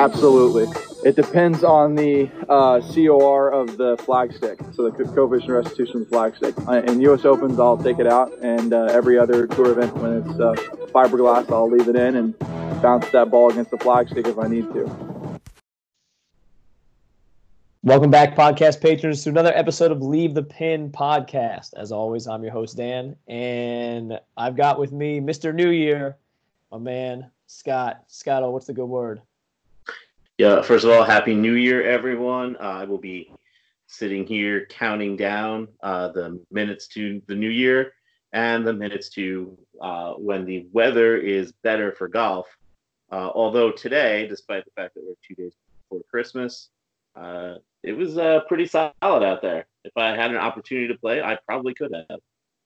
Absolutely. It depends on the uh, COR of the flagstick, so the coefficient restitution flagstick. Uh, in U.S. Opens, I'll take it out, and uh, every other tour event, when it's uh, fiberglass, I'll leave it in and bounce that ball against the flagstick if I need to. Welcome back, podcast patrons, to another episode of Leave the Pin podcast. As always, I'm your host, Dan, and I've got with me Mr. New Year, my man, Scott. Scott, what's the good word? Yeah, first of all, Happy New Year, everyone. Uh, I will be sitting here counting down uh, the minutes to the new year and the minutes to uh, when the weather is better for golf. Uh, although today, despite the fact that we're two days before Christmas, uh, it was uh, pretty solid out there. If I had an opportunity to play, I probably could have.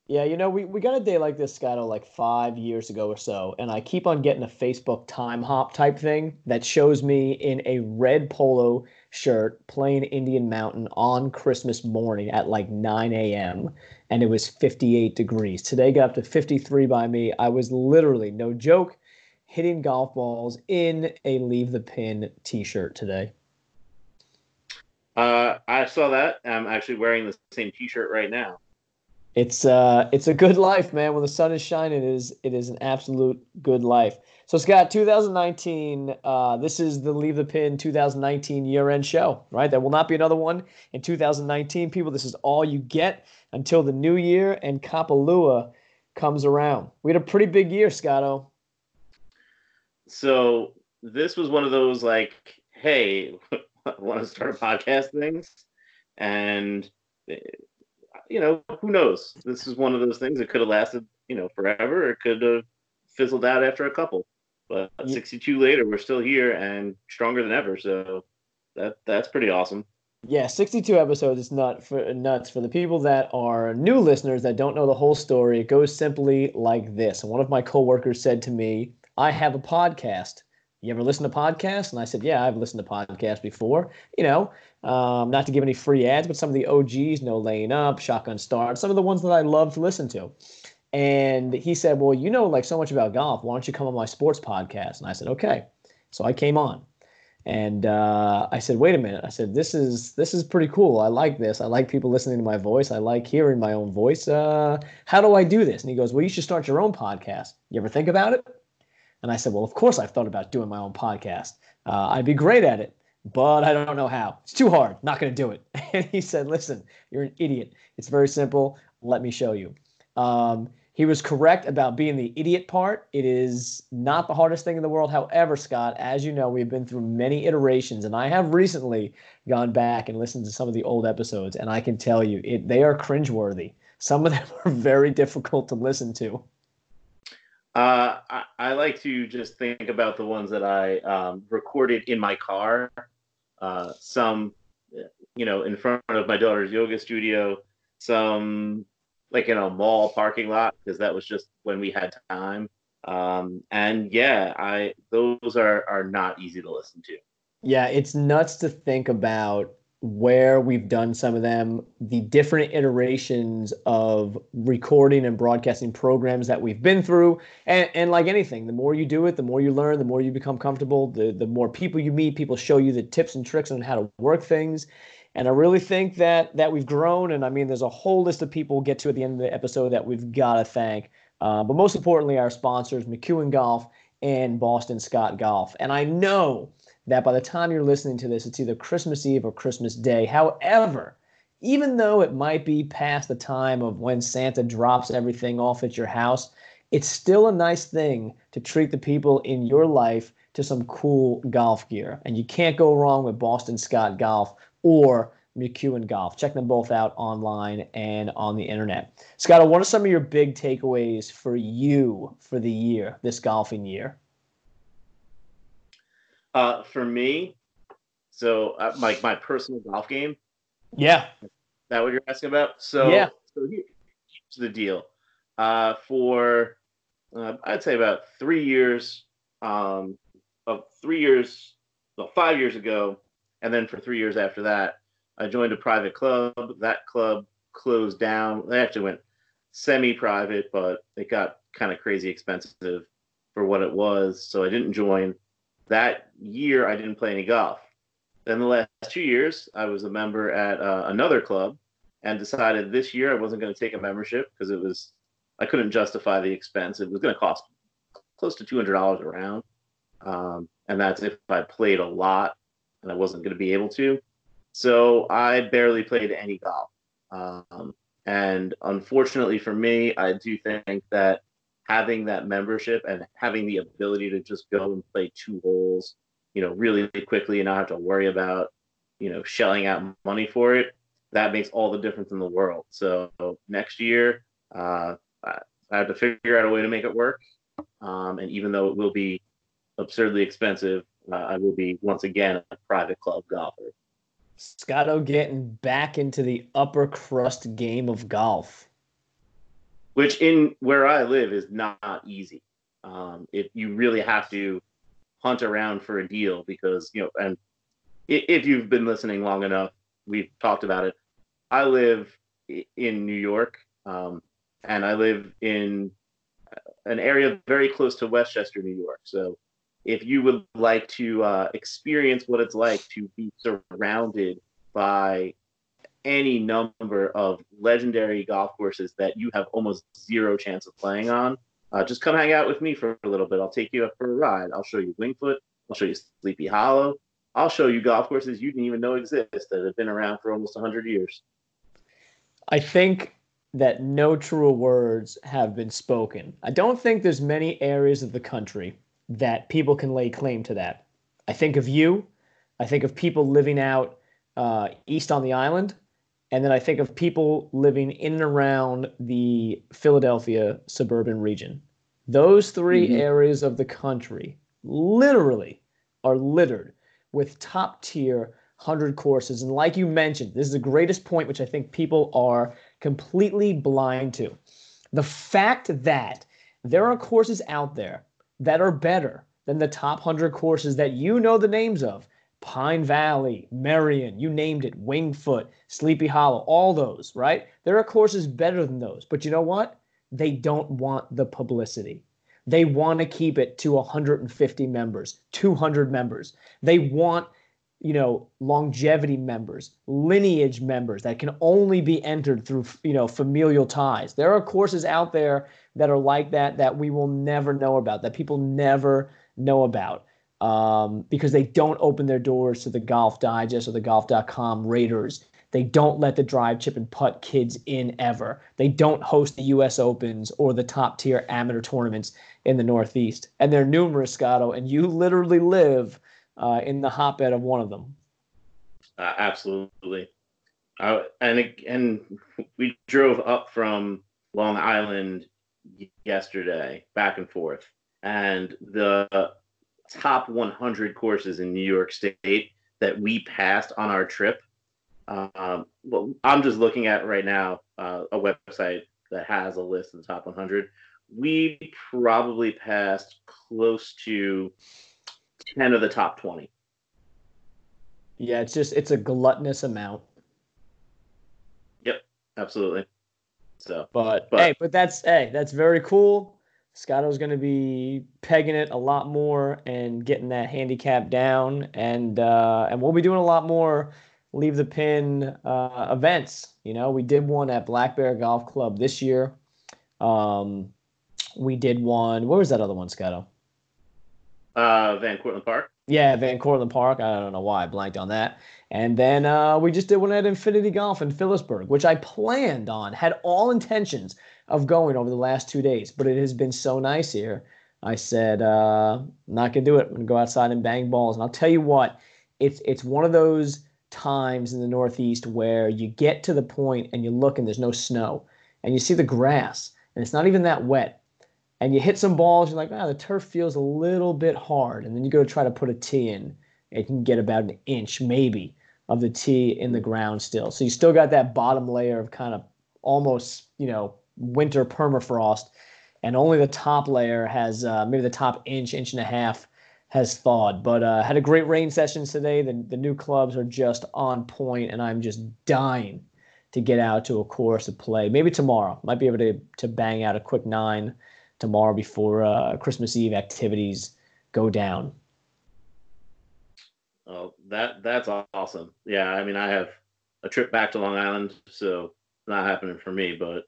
Yeah, you know, we, we got a day like this, Scotto, like five years ago or so, and I keep on getting a Facebook time hop type thing that shows me in a red polo shirt playing Indian Mountain on Christmas morning at like 9 a.m. and it was 58 degrees. Today got up to 53 by me. I was literally, no joke, hitting golf balls in a leave the pin t-shirt today. Uh, I saw that. I'm actually wearing the same t-shirt right now it's uh it's a good life, man. When the sun is shining, it is it is an absolute good life. So Scott, 2019, uh, this is the Leave the Pin 2019 year-end show, right? There will not be another one in 2019. People, this is all you get until the new year and Kapalua comes around. We had a pretty big year, Scotto. So this was one of those like, hey, want to start a podcast things, and you know, who knows? This is one of those things that could have lasted, you know, forever. It could have fizzled out after a couple. But 62 later, we're still here and stronger than ever. So that that's pretty awesome. Yeah, 62 episodes is nut for nuts for the people that are new listeners that don't know the whole story. It goes simply like this. And one of my coworkers said to me, "I have a podcast. You ever listen to podcasts?" And I said, "Yeah, I've listened to podcasts before. You know, um, not to give any free ads, but some of the OGs, No Laying Up, Shotgun Start, some of the ones that I love to listen to. And he said, Well, you know like so much about golf. Why don't you come on my sports podcast? And I said, Okay. So I came on. And uh, I said, wait a minute. I said, this is this is pretty cool. I like this. I like people listening to my voice. I like hearing my own voice. Uh, how do I do this? And he goes, well, you should start your own podcast. You ever think about it? And I said, well, of course I've thought about doing my own podcast. Uh, I'd be great at it but I don't know how. It's too hard. Not going to do it. And he said, Listen, you're an idiot. It's very simple. Let me show you. Um, he was correct about being the idiot part. It is not the hardest thing in the world. However, Scott, as you know, we've been through many iterations, and I have recently gone back and listened to some of the old episodes, and I can tell you, it, they are cringeworthy. Some of them are very difficult to listen to. Uh, I, I, like to just think about the ones that I um, recorded in my car uh, some, you know, in front of my daughter's yoga studio, some like in a mall parking lot because that was just when we had time. Um, and yeah, I those are are not easy to listen to. Yeah, it's nuts to think about where we've done some of them, the different iterations of recording and broadcasting programs that we've been through. And, and like anything, the more you do it, the more you learn, the more you become comfortable, the, the more people you meet, people show you the tips and tricks on how to work things. And I really think that that we've grown. And I mean, there's a whole list of people we'll get to at the end of the episode that we've got to thank. Uh, but most importantly, our sponsors, McEwen Golf and Boston Scott Golf. And I know that by the time you're listening to this, it's either Christmas Eve or Christmas Day. However, even though it might be past the time of when Santa drops everything off at your house, it's still a nice thing to treat the people in your life to some cool golf gear. And you can't go wrong with Boston Scott Golf or McEwen Golf. Check them both out online and on the internet. Scott, what are some of your big takeaways for you for the year, this golfing year? Uh, for me, so uh, like my personal golf game. Yeah. That what you're asking about? So yeah. So here's the deal. Uh, for uh, I'd say about three years, um, of three years, well, five years ago, and then for three years after that, I joined a private club. That club closed down. They actually went semi-private, but it got kind of crazy expensive for what it was, so I didn't join. That year I didn't play any golf. Then the last two years, I was a member at uh, another club, and decided this year I wasn't going to take a membership because it was I couldn't justify the expense. It was going to cost close to two hundred dollars a round, um, and that's if I played a lot and I wasn't going to be able to. So I barely played any golf. Um, and unfortunately for me, I do think that having that membership and having the ability to just go and play two holes, you know, really quickly and not have to worry about, you know, shelling out money for it, that makes all the difference in the world. So next year, uh, I have to figure out a way to make it work. Um, and even though it will be absurdly expensive, uh, I will be once again a private club golfer. Scotto getting back into the upper crust game of golf. Which in where I live is not easy. Um, it you really have to hunt around for a deal because you know, and if you've been listening long enough, we've talked about it. I live in New York, um, and I live in an area very close to Westchester, New York. So if you would like to uh, experience what it's like to be surrounded by any number of legendary golf courses that you have almost zero chance of playing on, uh, just come hang out with me for a little bit. I'll take you up for a ride. I'll show you Wingfoot. I'll show you Sleepy Hollow. I'll show you golf courses you didn't even know exist that have been around for almost 100 years. I think that no truer words have been spoken. I don't think there's many areas of the country that people can lay claim to that. I think of you. I think of people living out uh, east on the island. And then I think of people living in and around the Philadelphia suburban region. Those 3 mm-hmm. areas of the country literally are littered with top tier 100 courses. And like you mentioned, this is the greatest point, which I think people are completely blind to. The fact that there are courses out there that are better than the top 100 courses that you know the names of Pine Valley, Merion, you named it, Wingfoot, Sleepy Hollow, all those, right? There are courses better than those. But you know what? They don't want the publicity. They want to keep it to 150 members, 200 members. They want, you know, longevity members, lineage members that can only be entered through, you know, familial ties. There are courses out there that are like that that we will never know about, that people never know about. Um, because they don't open their doors to the Golf Digest or the Golf.com Raiders. They don't let the drive, chip, and putt kids in ever. They don't host the U.S. Opens or the top tier amateur tournaments in the Northeast. And they're numerous, Scotto, and you literally live uh, in the hotbed of one of them. Uh, absolutely. And and we drove up from Long Island yesterday, back and forth, and the top 100 courses in New York State that we passed on our trip. Um, well, I'm just looking at right now uh, a website that has a list of the top 100. We probably passed close to 10 of the top 20. Yeah, it's just it's a gluttonous amount. Yep, absolutely. So, but, but hey, but that's hey, that's very cool. Scotto's going to be pegging it a lot more and getting that handicap down, and uh, and we'll be doing a lot more leave the pin uh, events. You know, we did one at Black Bear Golf Club this year. Um, we did one. Where was that other one, Scotto? Uh, Van Cortlandt Park. Yeah, Van Cortlandt Park. I don't know why I blanked on that. And then uh, we just did one at Infinity Golf in Phillipsburg, which I planned on, had all intentions of going over the last two days, but it has been so nice here. I said, uh, not gonna do it. I'm gonna go outside and bang balls. And I'll tell you what, it's it's one of those times in the Northeast where you get to the point and you look and there's no snow, and you see the grass and it's not even that wet, and you hit some balls, you're like, ah, the turf feels a little bit hard. And then you go to try to put a tee in, and you can get about an inch maybe of the tee in the ground still. So you still got that bottom layer of kind of almost, you know, winter permafrost. And only the top layer has uh, maybe the top inch, inch and a half has thawed. But uh, had a great rain session today. The, the new clubs are just on point, and I'm just dying to get out to a course to play. Maybe tomorrow. Might be able to, to bang out a quick nine tomorrow before uh, Christmas Eve activities go down. Oh, that that's awesome. Yeah, I mean, I have a trip back to Long Island, so not happening for me, but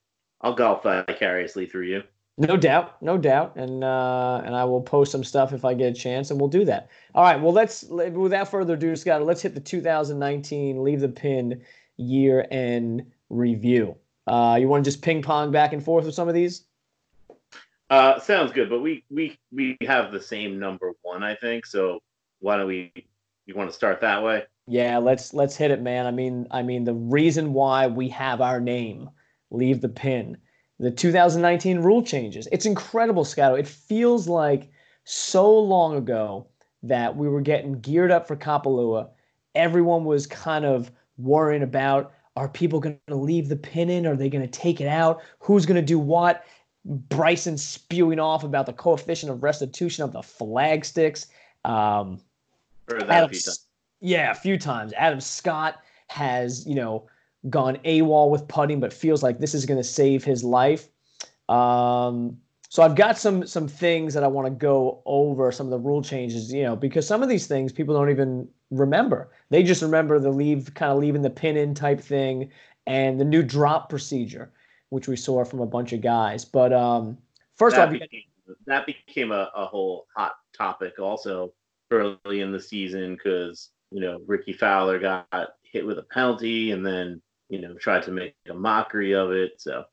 I'll golf vicariously through you. No doubt, no doubt, and uh, and I will post some stuff if I get a chance, and we'll do that. All right, well, let's without further ado, Scott, let's hit the 2019 leave the pin year end review. Uh, you want to just ping pong back and forth with some of these? Uh, sounds good, but we we we have the same number one, I think. So why don't we? You want to start that way? Yeah, let's let's hit it, man. I mean, I mean, the reason why we have our name, leave the pin, the 2019 rule changes. It's incredible, Scotto. It feels like so long ago that we were getting geared up for Kapalua. Everyone was kind of worrying about are people going to leave the pin in? Are they going to take it out? Who's going to do what? Bryson spewing off about the coefficient of restitution of the flag sticks. Um, Adam, a yeah, a few times. Adam Scott has, you know, gone AWOL with putting, but feels like this is going to save his life. Um, so I've got some some things that I want to go over some of the rule changes, you know, because some of these things people don't even remember. They just remember the leave kind of leaving the pin in type thing and the new drop procedure, which we saw from a bunch of guys. But um, first that off, became, that became a, a whole hot topic also early in the season because you know Rickie Fowler got hit with a penalty and then you know tried to make a mockery of it. So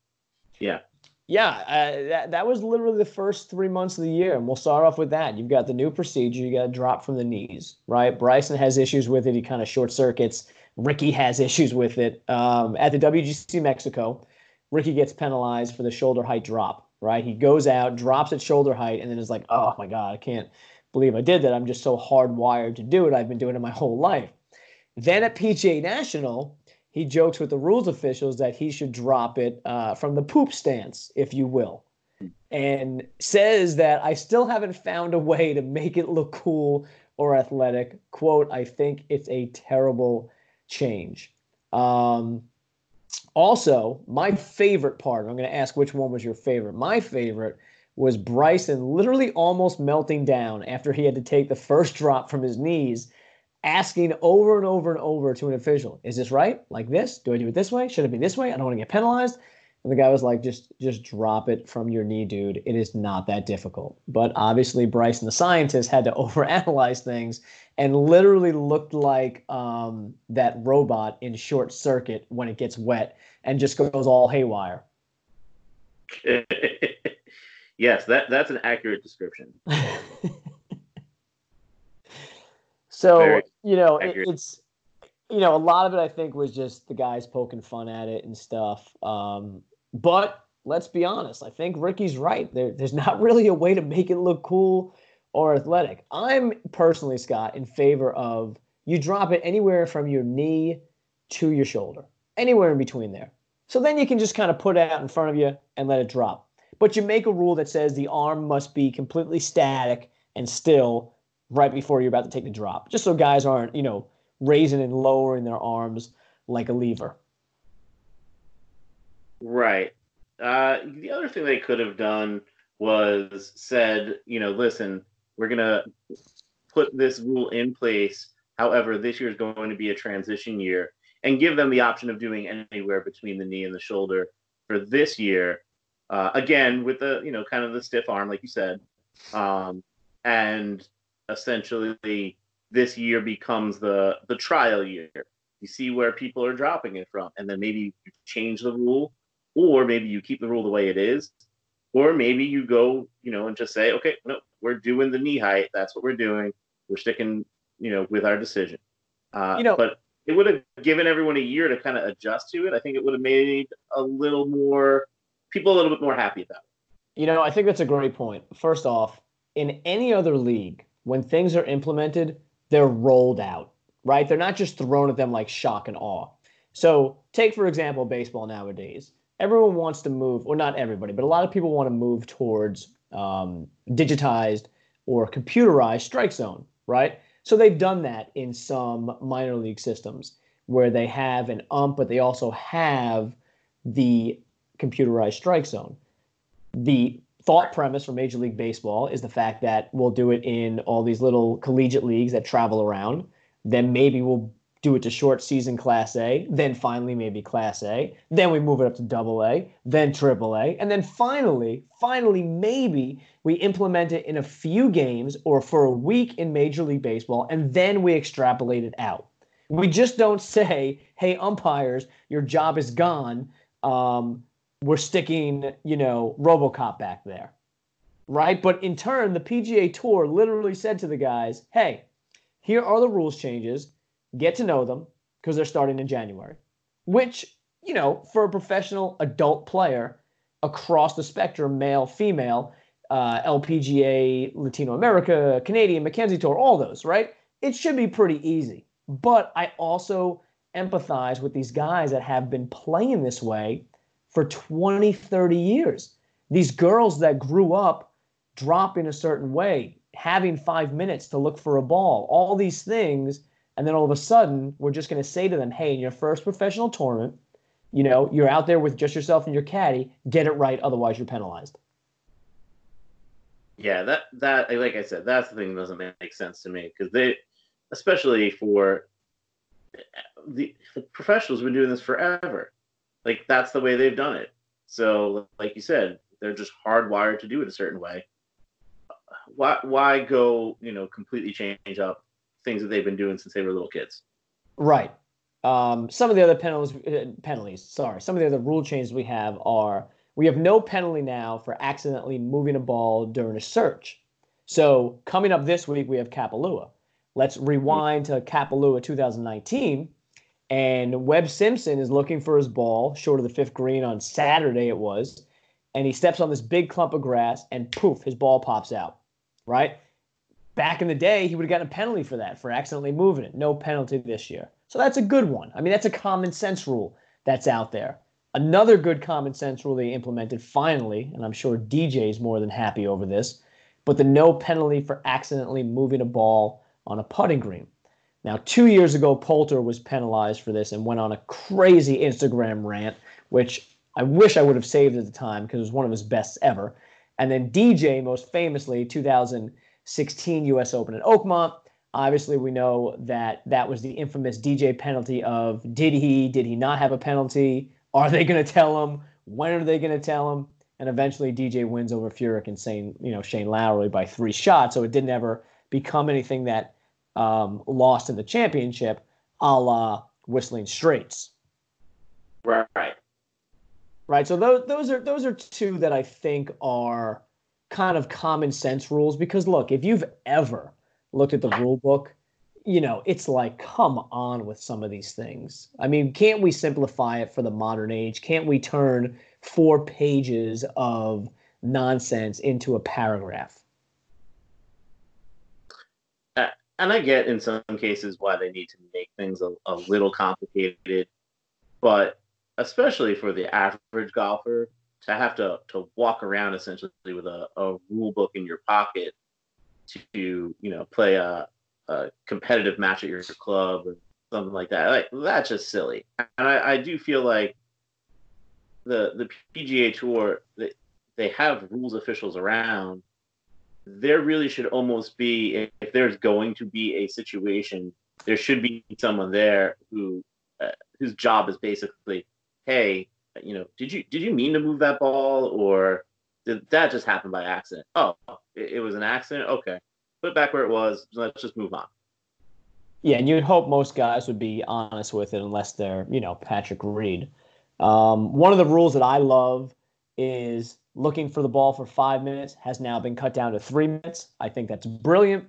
yeah. Yeah, uh, that, that was literally the first three months of the year. And we'll start off with that. You've got the new procedure. You got to drop from the knees, right? Bryson has issues with it. He kind of short circuits. Rickie has issues with it. Um, at the WGC Mexico, Rickie gets penalized for the shoulder height drop, right? He goes out, drops at shoulder height, and then is like, oh my God, I can't believe I did that. I'm just so hardwired to do it. I've been doing it my whole life. Then at PGA National, he jokes with the rules officials that he should drop it uh, from the poop stance, if you will, and says that I still haven't found a way to make it look cool or athletic. Quote, I think it's a terrible change. Um, also, my favorite part, I'm going to ask which one was your favorite. My favorite was Bryson literally almost melting down after he had to take the first drop from his knees asking over and over and over to an official, is this right? Like this? Do I do it this way? Should it be this way? I don't want to get penalized. And the guy was like, just just drop it from your knee, dude. It is not that difficult. But obviously, Bryson, the scientist, had to overanalyze things and literally looked like um, that robot in short circuit when it gets wet and just goes all haywire. yes, that that's an accurate description. So Very you know, it, it's you know a lot of it I think was just the guys poking fun at it and stuff. Um, but let's be honest, I think Rickie's right. There, there's not really a way to make it look cool or athletic. I'm personally, Scott, in favor of you drop it anywhere from your knee to your shoulder, anywhere in between there. So then you can just kind of put it out in front of you and let it drop. But you make a rule that says the arm must be completely static and still right before you're about to take the drop, just so guys aren't, you know, raising and lowering their arms like a lever. Right. Uh, the other thing they could have done was said, you know, listen, we're gonna put this rule in place. However, this year is going to be a transition year, and give them the option of doing anywhere between the knee and the shoulder for this year. Uh, again, with the you know kind of the stiff arm, like you said, um, and essentially this year becomes the the trial year. You see where people are dropping it from, and then maybe you change the rule, or maybe you keep the rule the way it is, or maybe you go, you know, and just say, okay, no, we're doing the knee height. That's what we're doing. We're sticking, you know, with our decision. Uh, you know, but it would have given everyone a year to kind of adjust to it. I think it would have made a little more people a little bit more happy about it. You know, I think that's a great point. First off, in any other league, when things are implemented, they're rolled out, right? They're not just thrown at them like shock and awe. So, take for example baseball nowadays. Everyone wants to move, or not everybody, but a lot of people want to move towards um, digitized or computerized strike zone, right? So they've done that in some minor league systems where they have an ump, but they also have the computerized strike zone. The thought premise for Major League Baseball is the fact that we'll do it in all these little collegiate leagues that travel around. Then maybe we'll do it to short season Class A, then finally maybe Class A, then we move it up to Double A, then Triple A, and then finally, finally maybe we implement it in a few games or for a week in Major League Baseball, and then we extrapolate it out. We just don't say, "Hey, umpires, your job is gone. Um, we're sticking, you know, RoboCop back there." Right? But in turn, the PGA Tour literally said to the guys, "Hey, here are the rules changes get to know them because they're starting in January, which, you know, for a professional adult player across the spectrum, male, female, uh, LPGA, Latino America, Canadian, Mackenzie Tour, all those, right? It should be pretty easy. But I also empathize with these guys that have been playing this way for 20, 30 years. These girls that grew up dropping a certain way, having five minutes to look for a ball, all these things and then all of a sudden, we're just going to say to them, hey, in your first professional tournament, you know, you're out there with just yourself and your caddy, get it right, otherwise you're penalized. Yeah, that that like I said, that's the thing that doesn't make sense to me because they, especially for the, the professionals, have been doing this forever. Like that's the way they've done it. So, like you said, they're just hardwired to do it a certain way. Why why go you know completely change up things that they've been doing since they were little kids. Right. Um, some of the other penalties, uh, penalties, sorry, some of the other rule changes we have are we have no penalty now for accidentally moving a ball during a search. So coming up this week, we have Kapalua. Let's rewind to Kapalua 2019. And Webb Simpson is looking for his ball short of the fifth green on Saturday, it was. And he steps on this big clump of grass and poof, his ball pops out. Right? back in the day, he would have gotten a penalty for that, for accidentally moving it. No penalty this year. So that's a good one. I mean, that's a common sense rule that's out there. Another good common sense rule they implemented finally, and I'm sure DJ is more than happy over this, but the no penalty for accidentally moving a ball on a putting green. Now, two years ago, Poulter was penalized for this and went on a crazy Instagram rant, which I wish I would have saved at the time because it was one of his best ever. And then DJ, most famously, 2016 U.S. Open in Oakmont. Obviously, we know that that was the infamous DJ penalty of did he, did he not have a penalty? Are they going to tell him? When are they going to tell him? And eventually, DJ wins over Furyk and Shane, you know, Shane Lowry by three shots. So it didn't ever become anything that um, lost in the championship, a la Whistling Straits. Right. Right. So those those are those are two that I think are kind of common sense rules because look, if you've ever looked at the rule book, you know, it's like come on with some of these things. I mean, can't we simplify it for the modern age? Can't we turn four pages of nonsense into a paragraph? Uh, and I get in some cases why they need to make things a, a little complicated, but especially for the average golfer, to have to to walk around essentially with a, a rule book in your pocket to you know play a, a competitive match at your club or something like that like that's just silly. And i, I do feel like the the pga tour they, they have rules officials around there really should almost be if, there's going to be a situation there should be someone there who uh, whose job is basically hey you know, did you did you mean to move that ball or did that just happen by accident? Oh, it, it was an accident. Okay, put it back where it was. Let's just move on. Yeah, and you'd hope most guys would be honest with it, unless they're you know Patrick Reed. Um, one of the rules that I love is looking for the ball for five minutes has now been cut down to three minutes. I think that's brilliant.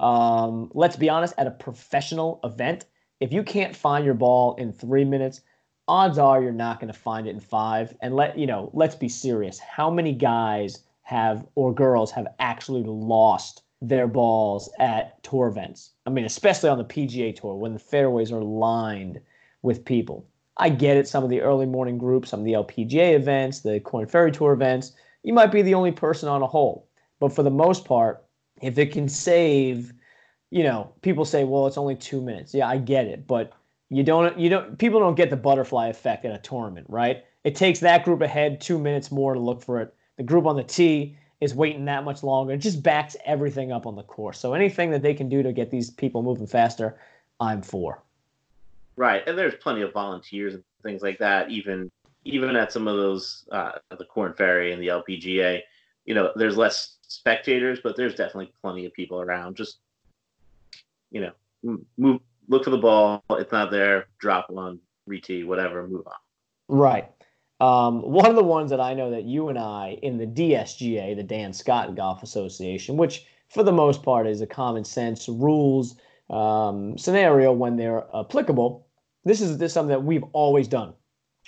Um, let's be honest, at a professional event, if you can't find your ball in three minutes, odds are you're not going to find it in five. And let you know, let's be serious. How many guys have or girls have actually lost their balls at tour events? I mean, especially on the PGA tour when the fairways are lined with people. I get it. Some of the early morning groups, some of the LPGA events, the Korn Ferry Tour events, you might be the only person on a hole. But for the most part, if it can save, you know, people say, well, it's only two minutes. Yeah, I get it. But you don't you don't people don't get the butterfly effect in a tournament, right? It takes that group ahead two minutes more to look for it. The group on the tee is waiting that much longer. It just backs everything up on the course. So anything that they can do to get these people moving faster, I'm for. Right, and there's plenty of volunteers and things like that. Even even at some of those, uh, the Korn Ferry and the LPGA, you know, there's less spectators, but there's definitely plenty of people around. Just you know, move, look for the ball. It's not there. Drop one, retee, whatever, move on. Right. Um, one of the ones that I know that you and I in the DSGA, the Dan Scott Golf Association, which for the most part is a common sense rules um, scenario when they're applicable. This is this is something that we've always done,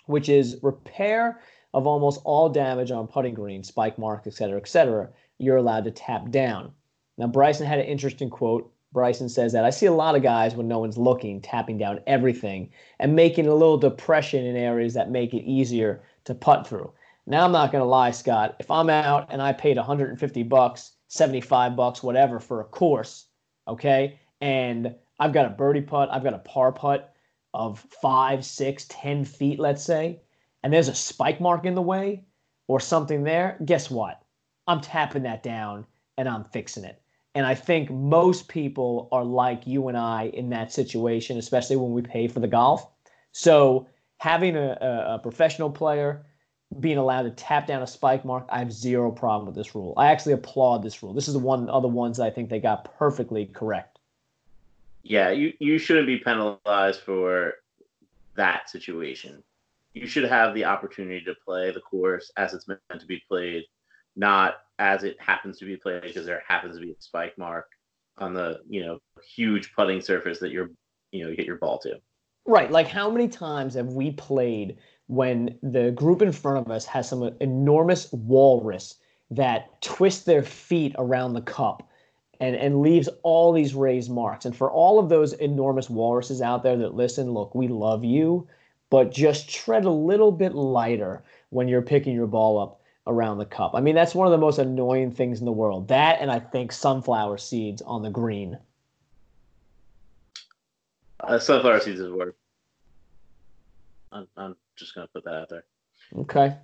which is repair of almost all damage on putting green, spike marks, et cetera, et cetera. You're allowed to tap down. Now Bryson had an interesting quote Bryson says that I see a lot of guys when no one's looking tapping down everything and making a little depression in areas that make it easier to putt through. Now I'm not going to lie, Scott. If I'm out and I paid 150 bucks, 75 bucks, whatever for a course, okay, and I've got a birdie putt, I've got a par putt of five, six, ten feet, let's say, and there's a spike mark in the way or something there, guess what? I'm tapping that down and I'm fixing it. And I think most people are like you and I in that situation, especially when we pay for the golf. So having a, a, professional player being allowed to tap down a spike mark, I have zero problem with this rule. I actually applaud this rule. This is the one other ones I think they got perfectly correct. Yeah, you, you shouldn't be penalized for that situation. You should have the opportunity to play the course as it's meant to be played, not as it happens to be played because there happens to be a spike mark on the you know huge putting surface that you're you know you hit your ball to. Right. Like how many times have we played when the group in front of us has some enormous walrus that twist their feet around the cup and, and leaves all these raised marks. And for all of those enormous walruses out there that listen, look, we love you, but just tread a little bit lighter when you're picking your ball up around the cup. I mean, that's one of the most annoying things in the world. That and I think sunflower seeds on the green. Uh, sunflower seeds is worse. I'm, I'm just gonna put that out there. Okay,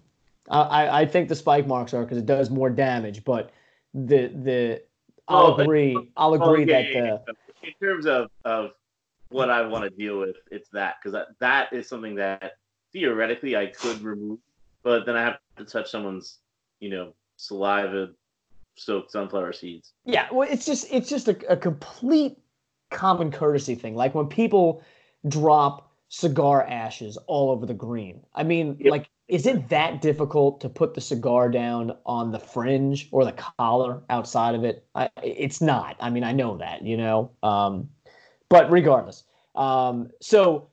I I think the spike marks are because it does more damage, but the the I'll oh, agree. But, I'll agree oh, yeah, that yeah, in terms of of what I want to deal with, it's that because that that is something that theoretically I could remove but then I have to touch someone's, you know, saliva soaked sunflower seeds. Yeah, well, it's just it's just a, a complete common courtesy thing. Like when people drop cigar ashes all over the green. I mean, yep. like, is it that difficult to put the cigar down on the fringe or the collar outside of it? I, it's not. I mean, I know that, you know. Um, but regardless, um, so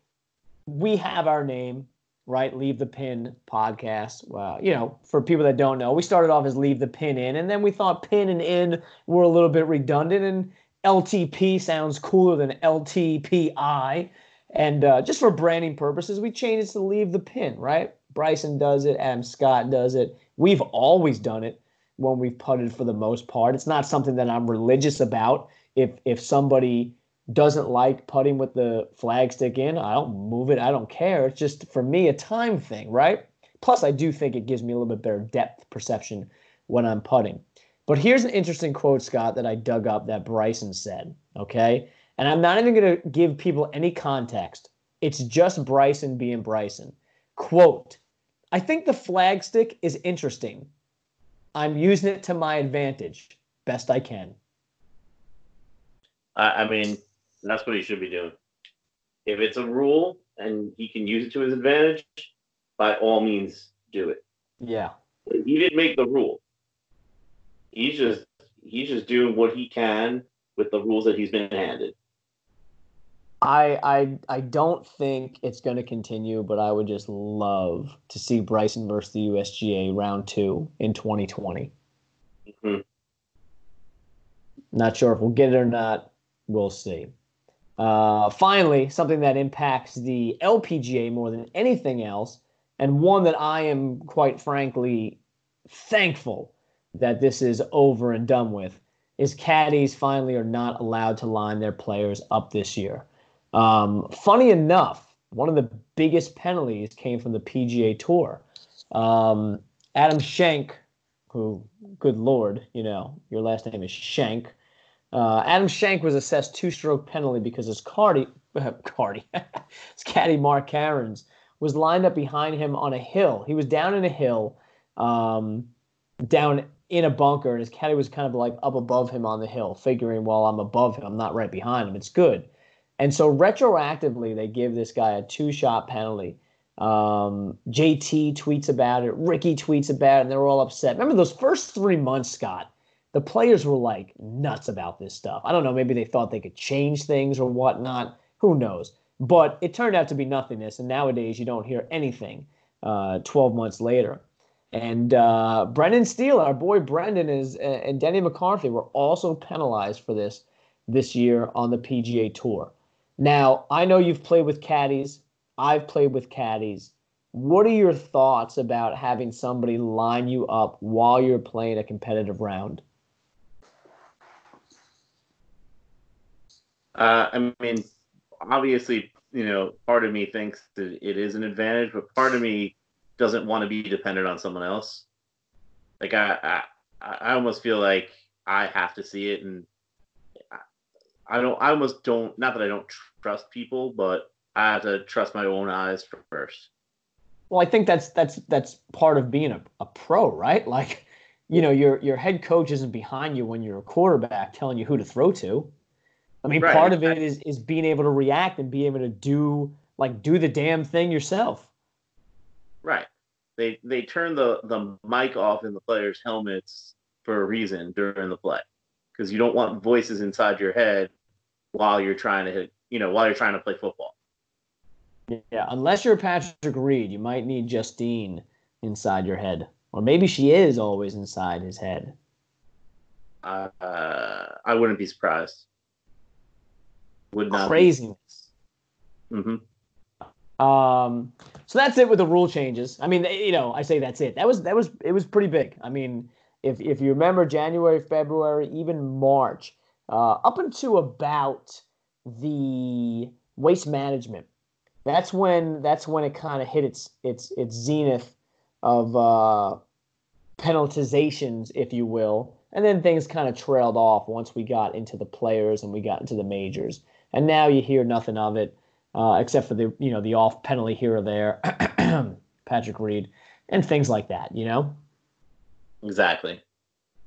we have our name right? Leave the pin podcast. Well, you know, for people that don't know, we started off as leave the pin in, and then we thought pin and in were a little bit redundant, and LTP sounds cooler than LTPI. And uh, just for branding purposes, we changed it to leave the pin, right? Bryson does it, Adam Scott does it. We've always done it when we've putted for the most part. It's not something that I'm religious about. If if somebody doesn't like putting with the flag stick in, I don't move it. I don't care. It's just for me a time thing, right? Plus, I do think it gives me a little bit better depth perception when I'm putting. But here's an interesting quote, Scott, that I dug up that Bryson said. Okay. And I'm not even going to give people any context. It's just Bryson being Bryson. Quote I think the flag stick is interesting. I'm using it to my advantage best I can. I mean, that's what he should be doing. If it's a rule and he can use it to his advantage, by all means, do it. Yeah. He didn't make the rule. He's just he's just doing what he can with the rules that he's been handed. I I I don't think it's going to continue, but I would just love to see Bryson versus the USGA round two in 2020. Mm-hmm. Not sure if we'll get it or not. We'll see. Uh, finally, something that impacts the LPGA more than anything else, and one that I am quite frankly thankful that this is over and done with, is caddies finally are not allowed to line their players up this year. Um, funny enough, one of the biggest penalties came from the PGA Tour. Um, Adam Schenk, who, good lord, you know, your last name is Schenk, uh, Adam Schenk was assessed two-stroke penalty because his caddy Cardi, his caddy Mark Cairns was lined up behind him on a hill. He was down in a hill, um, down in a bunker, and his caddy was kind of like up above him on the hill, figuring, well, I'm above him, I'm not right behind him. It's good. And so retroactively, they give this guy a two shot penalty. Um, JT tweets about it, Rickie tweets about it, and they're all upset. Remember those first three months, Scott? The players were like nuts about this stuff. I don't know, maybe they thought they could change things or whatnot. Who knows? But it turned out to be nothingness, and nowadays you don't hear anything uh, 12 months later. And uh, Brendan Steele, our boy Brendan, is and Denny McCarthy were also penalized for this this year on the PGA Tour. Now, I know you've played with caddies. I've played with caddies. What are your thoughts about having somebody line you up while you're playing a competitive round? Uh, I mean, obviously, you know, part of me thinks that it is an advantage, but part of me doesn't want to be dependent on someone else. Like I, I, I almost feel like I have to see it, and I don't. I almost don't. Not that I don't trust people, but I have to trust my own eyes first. Well, I think that's that's that's part of being a, a pro, right? Like, you know, your your head coach isn't behind you when you're a quarterback telling you who to throw to. I mean, right. part of it is is being able to react and be able to do like do the damn thing yourself. Right. They they turn the the mic off in the players' helmets for a reason during the play because you don't want voices inside your head while you're trying to hit, you know, while you're trying to play football. Yeah, unless you're Patrick Reed, you might need Justine inside your head, or maybe she is always inside his head. Uh, I wouldn't be surprised. Would not craziness. Mm-hmm. Um, so that's it with the rule changes. I mean, you know, I say that's it. That was that was it was pretty big. I mean, if if you remember January, February, even March, uh, up until about the waste management, that's when that's when it kind of hit its its its zenith of uh, penalizations, if you will, and then things kind of trailed off once we got into the players and we got into the majors, and now you hear nothing of it uh, except for the you know the off penalty here or there, Patrick Reed, and things like that. You know. Exactly.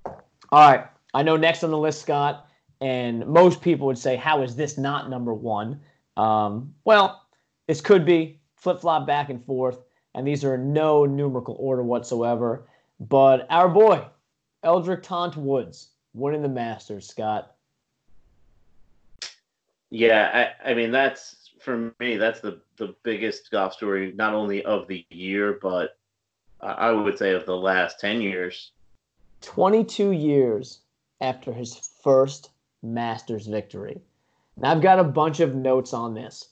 All right. I know next on the list, Scott, and most people would say, "How is this not number one?" Um, well, this could be flip flop back and forth, and these are no numerical order whatsoever. But our boy, Eldrick Tont Woods, winning the Masters, Scott. Yeah, I, I mean that's for me, that's the the biggest golf story, not only of the year, but I would say of the last ten years. Twenty-two years after his first Masters victory. Now I've got a bunch of notes on this,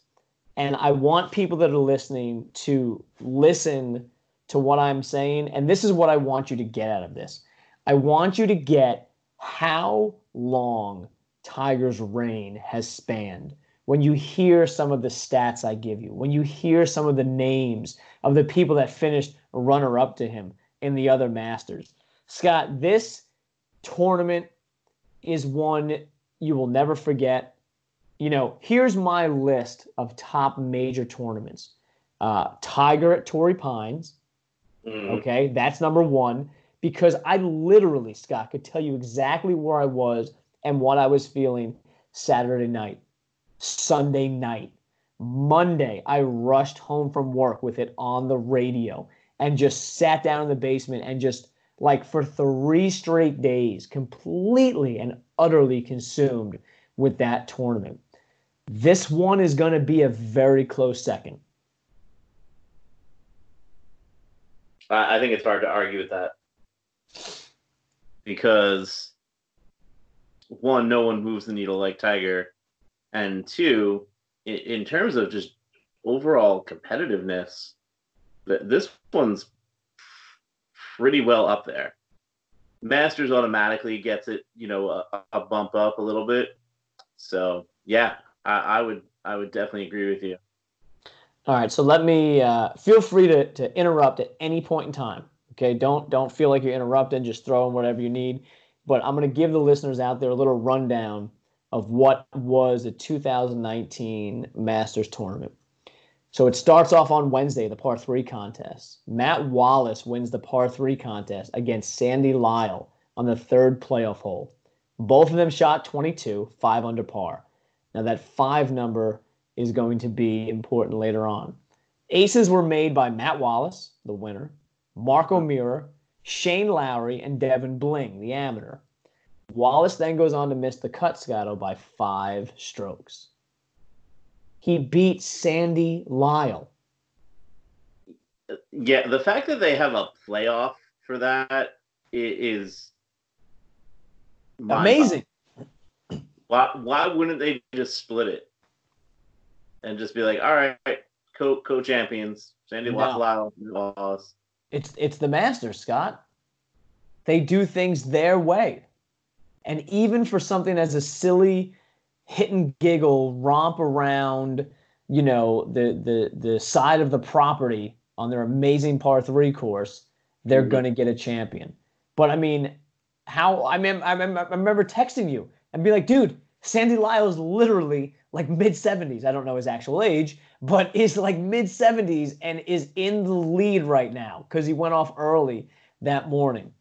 and I want people that are listening to listen to what I'm saying, and this is what I want you to get out of this. I want you to get how long Tiger's reign has spanned when you hear some of the stats I give you, when you hear some of the names of the people that finished runner up to him in the other Masters. Scott, this tournament is one you will never forget. You know, here's my list of top major tournaments uh, Tiger at Torrey Pines. Mm-hmm. Okay, that's number one because I literally, Scott, could tell you exactly where I was and what I was feeling Saturday night. Sunday night. Monday, I rushed home from work with it on the radio and just sat down in the basement and just like for three straight days, completely and utterly consumed with that tournament. This one is going to be a very close second. I think it's hard to argue with that because one, no one moves the needle like Tiger, and two, in, terms of just overall competitiveness, this one's pretty well up there. Masters automatically gets it, you know, a, a bump up a little bit. So yeah, I, I, would I would definitely agree with you. All right, so let me uh, feel free to, to interrupt at any point in time. Okay, don't don't feel like you're interrupting. Just throw in whatever you need. But I'm going to give the listeners out there a little rundown of what was the 2019 Masters tournament. So it starts off on Wednesday, the par three contest. Matt Wallace wins the par three contest against Sandy Lyle on the third playoff hole. Both of them shot 22, five under par. Now, that five number is going to be important later on. Aces were made by Matt Wallace, the winner, Mark O'Meara, Shane Lowry, and Devon Bling, the amateur. Wallace then goes on to miss the cut scuttle by five strokes. He beat Sandy Lyle. Yeah, the fact that they have a playoff for that is amazing. Why why wouldn't they just split it and just be like, all right, co co champions, Sandy no. Lyle, Wallace. It's it's the Masters, Scott. They do things their way. And even for something as a silly hit and giggle, romp around, you know, the the the side of the property on their amazing par three course, they're mm-hmm. gonna get a champion. But I mean, how I mean I remember, I remember texting you and be like, dude, Sandy Lyle is literally like mid 70s. I don't know his actual age, but is like mid 70s and is in the lead right now because he went off early that morning.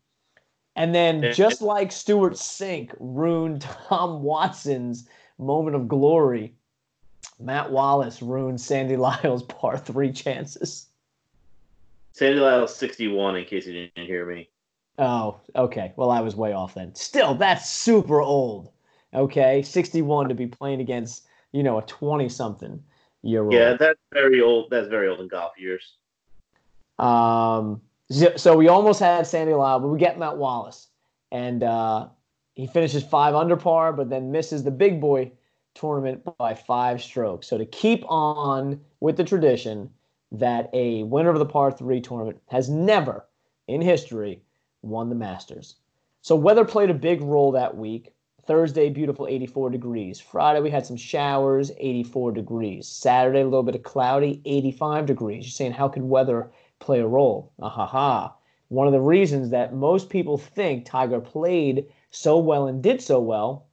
And then just like Stewart Cink ruined Tom Watson's moment of glory, Matt Wallace ruined Sandy Lyle's par three chances. Sandy Lyle's 61, in case you didn't hear me. Oh, okay. Well, I was way off then. Still, that's super old. Okay, 61 to be playing against, you know, a 20 something year old. Yeah, that's very old. That's very old in golf years. Um, so we almost had Sandy Lyle, but we get Matt Wallace, and uh, he finishes five under par, but then misses the big boy tournament by five strokes. So to keep on with the tradition that a winner of the par three tournament has never in history won the Masters. So weather played a big role that week. Thursday, beautiful 84 degrees. Friday, we had some showers, 84 degrees. Saturday, a little bit of cloudy, 85 degrees. You're saying, how could weather play a role? Ah ha ha. One of the reasons that most people think Tiger played so well and did so well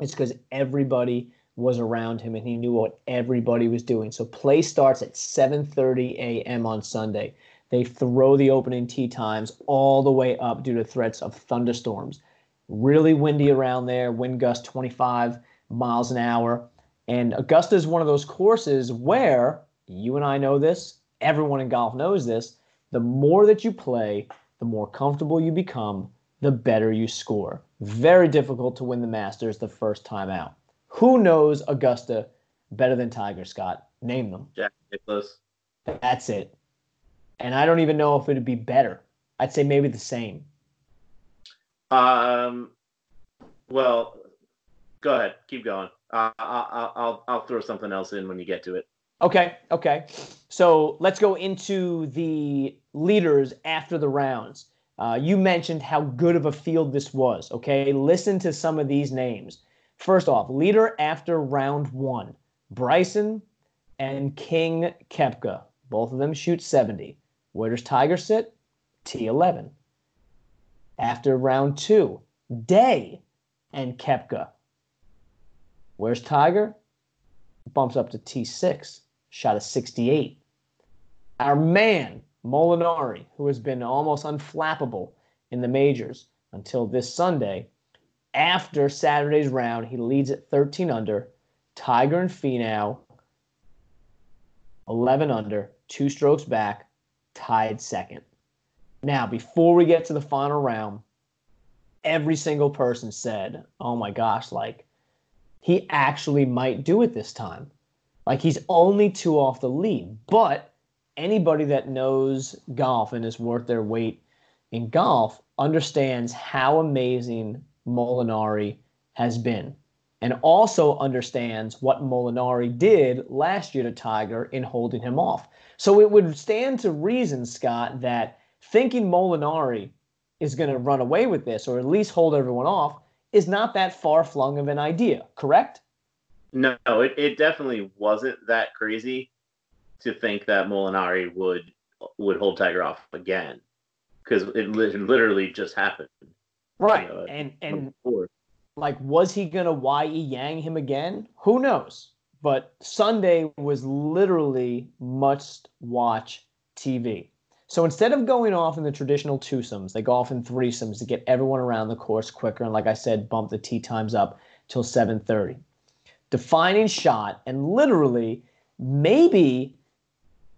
is because everybody was around him and he knew what everybody was doing. So play starts at 7:30 a.m. on Sunday. They throw the opening tee times all the way up due to threats of thunderstorms. Really windy around there, wind gust 25 miles an hour. And Augusta is one of those courses where you and I know this, everyone in golf knows this. The more that you play, the more comfortable you become, the better you score. Very difficult to win the Masters the first time out. Who knows Augusta better than Tiger Scott? Name them. Jack Nicklaus. That's it. And I don't even know if it'd be better. I'd say maybe the same. Um. Well, go ahead. Keep going. Uh, I'll, I'll I'll throw something else in when you get to it. Okay. Okay. So let's go into the leaders after the rounds. Uh, you mentioned how good of a field this was. Okay. Listen to some of these names. First off, leader after round one Bryson and King Koepka. Both of them shoot 70. Where does Tiger sit? T11. After round two, Day and Koepka. Where's Tiger? Bumps up to T6, shot a 68. Our man, Molinari, who has been almost unflappable in the majors until this Sunday, after Saturday's round, he leads at 13 under. Tiger and Finau, 11 under, two strokes back, tied second. Now, before we get to the final round, every single person said, oh my gosh, like he actually might do it this time. Like he's only two off the lead. But anybody that knows golf and is worth their weight in golf understands how amazing Molinari has been and also understands what Molinari did last year to Tiger in holding him off. So it would stand to reason, Scott, that thinking Molinari is going to run away with this or at least hold everyone off is not that far flung of an idea, correct? No, it, it definitely wasn't that crazy to think that Molinari would would hold Tiger off again because it literally just happened. Right, and and Like, was he going to Y.E. Yang him again? Who knows? But Sunday was literally must watch TV. So instead of going off in the traditional twosomes, they go off in threesomes to get everyone around the course quicker. And like I said, bump the tee times up till 7:30. Defining shot and literally maybe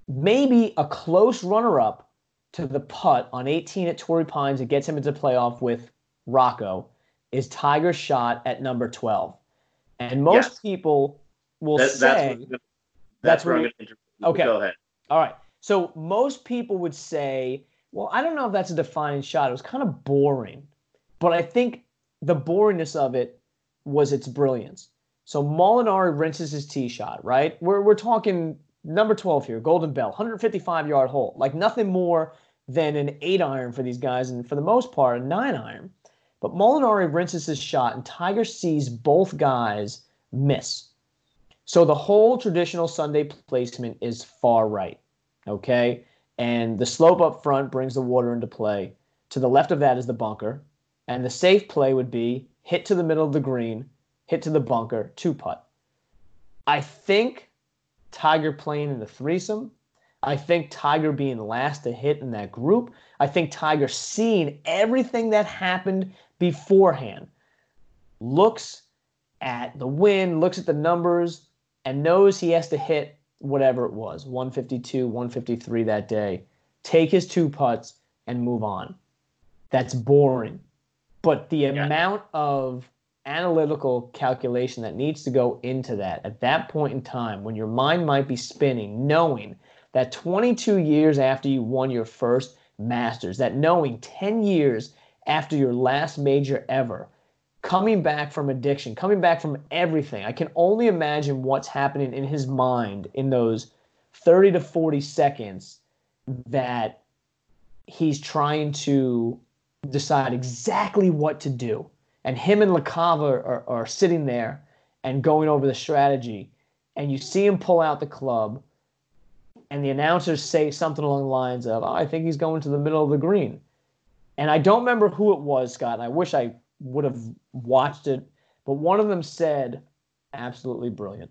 maybe a close runner-up to the putt on 18 at Torrey Pines that gets him into playoff with Rocco is Tiger's shot at number 12. And most yes. people will that, say that's, that's, that's where I'm going to Okay. Go ahead. All right. So most people would say, well, I don't know if that's a defining shot. It was kind of boring. But I think the boringness of it was its brilliance. So Molinari rinses his tee shot, right? We're, we're talking number 12 here, Golden Bell, 155 yard hole. Like nothing more than an eight iron for these guys, and for the most part, a nine iron. But Molinari rinses his shot, and Tiger sees both guys miss. So the whole traditional Sunday placement is far right, okay? And the slope up front brings the water into play. To the left of that is the bunker, and the safe play would be hit to the middle of the green, hit to the bunker, two putt. I think Tiger playing in the threesome. I think Tiger being last to hit in that group. I think Tiger seeing everything that happened beforehand, looks at the win, looks at the numbers, and knows he has to hit whatever it was 152, 153 that day, take his two putts, and move on. That's boring. But the yeah. amount of analytical calculation that needs to go into that at that point in time when your mind might be spinning, knowing that 22 years after you won your first Masters, that knowing 10 years after your last major ever, coming back from addiction, coming back from everything. I can only imagine what's happening in his mind in those 30 to 40 seconds that he's trying to decide exactly what to do. And him and LaCava are, are sitting there and going over the strategy. And you see him pull out the club, and the announcers say something along the lines of, oh, I think he's going to the middle of the green. And I don't remember who it was, Scott, and I wish I would have watched it, but one of them said, absolutely brilliant.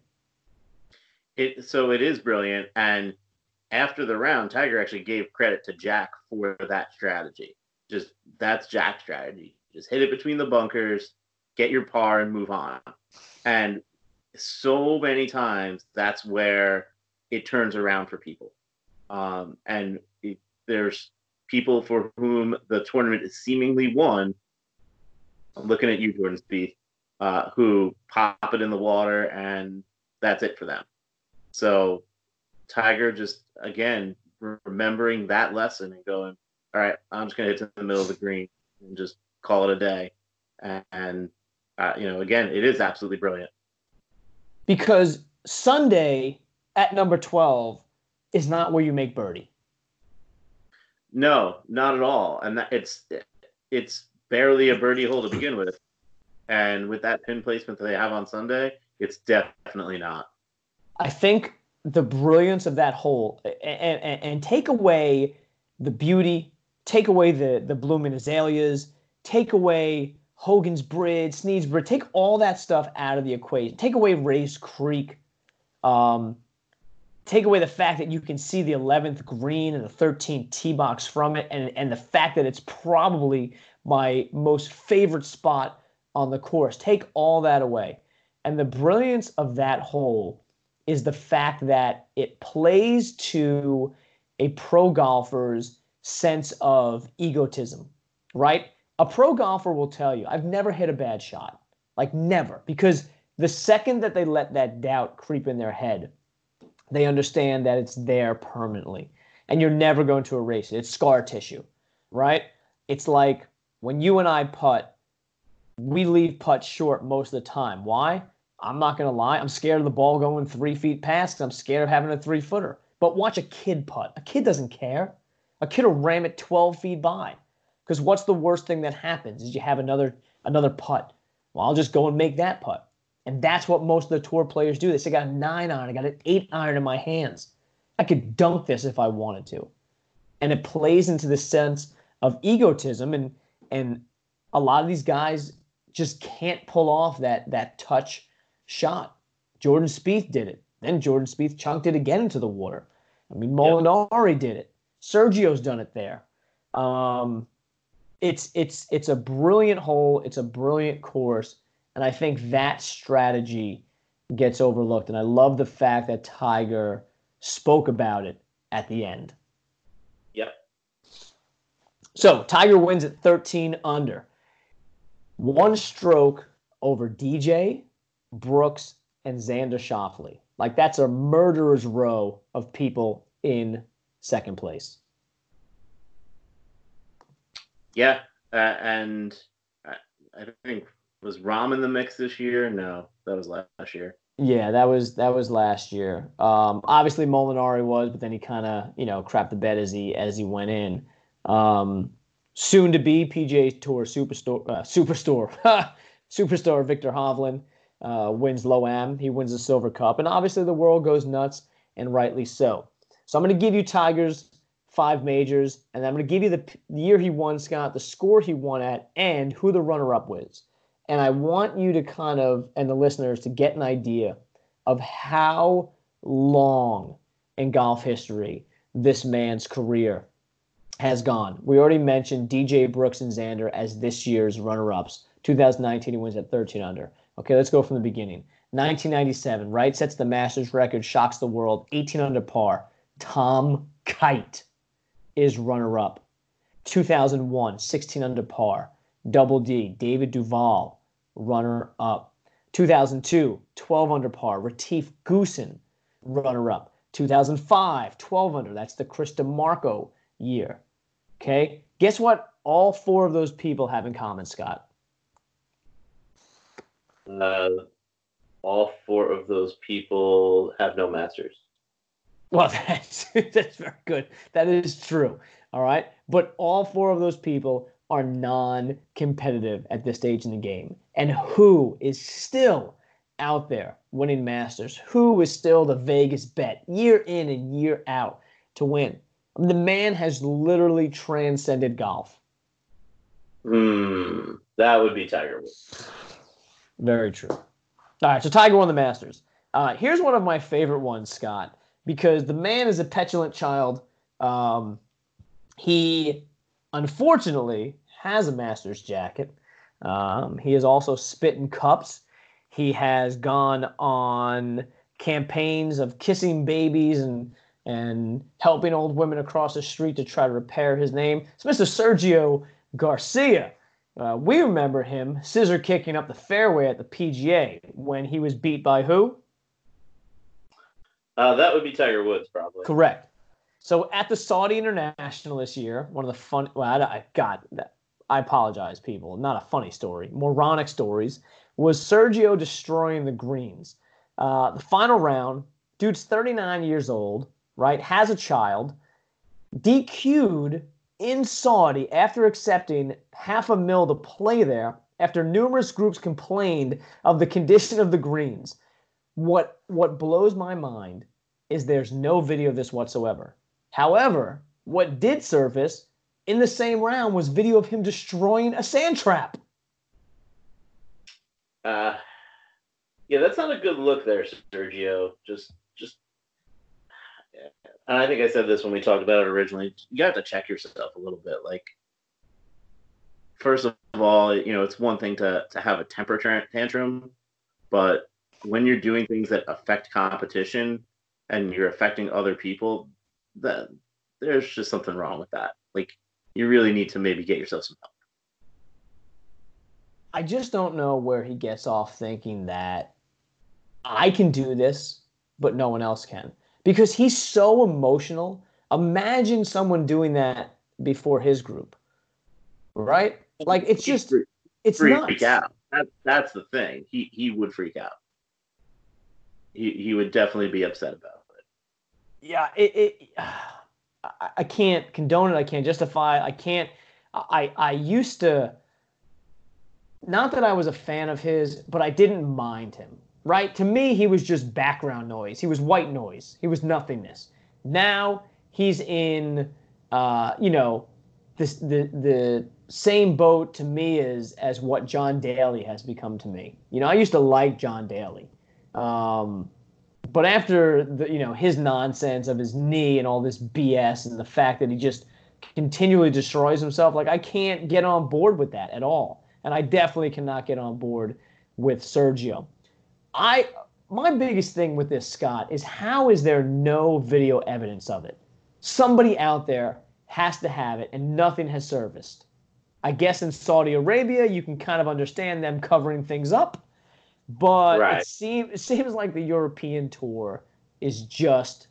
It so it is brilliant, and after the round, Tiger actually gave credit to Jack for that strategy. Just that's Jack's strategy. Just hit it between the bunkers, get your par, and move on. And so many times, that's where it turns around for people. Um, and it, there's people for whom the tournament is seemingly won I'm looking at you, Jordan Spieth, uh, who pop it in the water and that's it for them. So Tiger just again remembering that lesson and going, all right, I'm just gonna hit to the middle of the green and just call it a day. And, uh, you know, again, it is absolutely brilliant. Because Sunday at number 12 is not where you make birdie. No, not at all. And that, it's it's barely a birdie hole to begin with. And with that pin placement that they have on Sunday, it's definitely not. I think the brilliance of that hole and, and, and take away the beauty, take away the, the blooming azaleas, take away Hogan's Bridge, Snead's Bridge, take all that stuff out of the equation. Take away Rae's Creek. Um, take away the fact that you can see the 11th green and the 13th tee box from it, and, and the fact that it's probably my most favorite spot on the course. Take all that away. And the brilliance of that hole is the fact that it plays to a pro golfer's sense of egotism, right? A pro golfer will tell you, I've never hit a bad shot. Like, never. Because the second that they let that doubt creep in their head, they understand that it's there permanently and you're never going to erase it. It's scar tissue, right? It's like when you and I putt, we leave putts short most of the time. Why? I'm not going to lie. I'm scared of the ball going three feet past I'm scared of having a three footer. But watch a kid putt. A kid doesn't care. A kid will ram it 12 feet by. Because what's the worst thing that happens is you have another another putt. Well, I'll just go and make that putt. And that's what most of the tour players do. They say, I got a nine iron, I got an eight iron in my hands. I could dunk this if I wanted to. And it plays into the sense of egotism. And and a lot of these guys just can't pull off that that touch shot. Jordan Spieth did it. Then Jordan Spieth chunked it again into the water. I mean, Molinari did it. Sergio's done it there. Um, it's it's it's a brilliant hole. It's a brilliant course, and I think that strategy gets overlooked. And I love the fact that Tiger spoke about it at the end. Yep. So Tiger wins at 13 under, one stroke over DJ, Brooks, and Xander Schauffele. Like that's a murderer's row of people in second place. Yeah, uh, and I, think was Rahm in the mix this year? No, that was last year. Yeah, that was that was last year. Um, obviously Molinari was, but then he kind of you know crapped the bed as he as he went in. Um, soon to be PGA Tour superstar uh, superstar superstar Viktor Hovland uh, wins low am. He wins the Silver Cup, and obviously the world goes nuts, and rightly so. So I'm going to give you Tigers five majors, and I'm going to give you the, the year he won, Scott, the score he won at, and who the runner-up was. And I want you to kind of, and the listeners, to get an idea of how long in golf history this man's career has gone. We already mentioned DJ Brooks and Xander as this year's runner-ups. 2019, he wins at 13 under. Okay, let's go from the beginning. 1997, right? Sets the Masters record, shocks the world, 18 under par. Tom Kite is runner up. 2001, 16 under par. Double D, David Duval, runner up. 2002, 12 under par. Retief Goosen, runner up. 2005, 12 under. That's the Chris DiMarco year. Okay. Guess what all four of those people have in common, Scott? Uh, all four of those people have no masters. Well, that's that's very good. That is true. All right, but all four of those people are non-competitive at this stage in the game. And who is still out there winning Masters? Who is still the Vegas bet year in and year out to win? I mean, the man has literally transcended golf. Hmm, that would be Tiger Woods. Very true. All right, so Tiger won the Masters. Uh, here's one of my favorite ones, Scott, because the man is a petulant child. Um, he unfortunately has a Masters jacket. Um, he has also spit in cups. He has gone on campaigns of kissing babies and and helping old women across the street to try to repair his name. It's Mr. Sergio Garcia. Uh, we remember him scissor kicking up the fairway at the PGA when he was beat by who? Uh, that would be Tiger Woods, probably. Correct. So at the Saudi International this year, one of the fun, well, I, I God, I apologize, people, not a funny story, moronic stories, was Sergio destroying the greens. Uh, the final round, dude's 39 years old, right? Has a child, DQ'd in Saudi after accepting half a mil to play there after numerous groups complained of the condition of the greens. What what blows my mind is there's no video of this whatsoever. However, what did surface in the same round was video of him destroying a sand trap. Uh, yeah, that's not a good look there, Sergio. Just, just, yeah. and I think I said this when we talked about it originally. You have to check yourself a little bit. Like, first of all, you know, it's one thing to to have a temper tantrum, but when you're doing things that affect competition and you're affecting other people, then there's just something wrong with that. Like, you really need to maybe get yourself some help. I just don't know where he gets off thinking that I can do this, but no one else can. Because he's so emotional. Imagine someone doing that before his group. Right? Like it's just it's freak nuts. out. That, that's the thing. He he would freak out. He he would definitely be upset about it. Yeah, it, it I, I can't condone it. I can't justify. I can't. I I used to. Not that I was a fan of his, but I didn't mind him. Right? To me, he was just background noise. He was white noise. He was nothingness. Now he's in, uh, you know, this the the same boat to me as as what John Daly has become to me. You know, I used to like John Daly. Um, but after the you know his nonsense of his knee and all this BS and the fact that he just continually destroys himself, like I can't get on board with that at all. And I definitely cannot get on board with Sergio. I my biggest thing with this Scott is how is there no video evidence of it? Somebody out there has to have it and nothing has surfaced. I guess in Saudi Arabia you can kind of understand them covering things up but right. it seems it seems like the European tour is just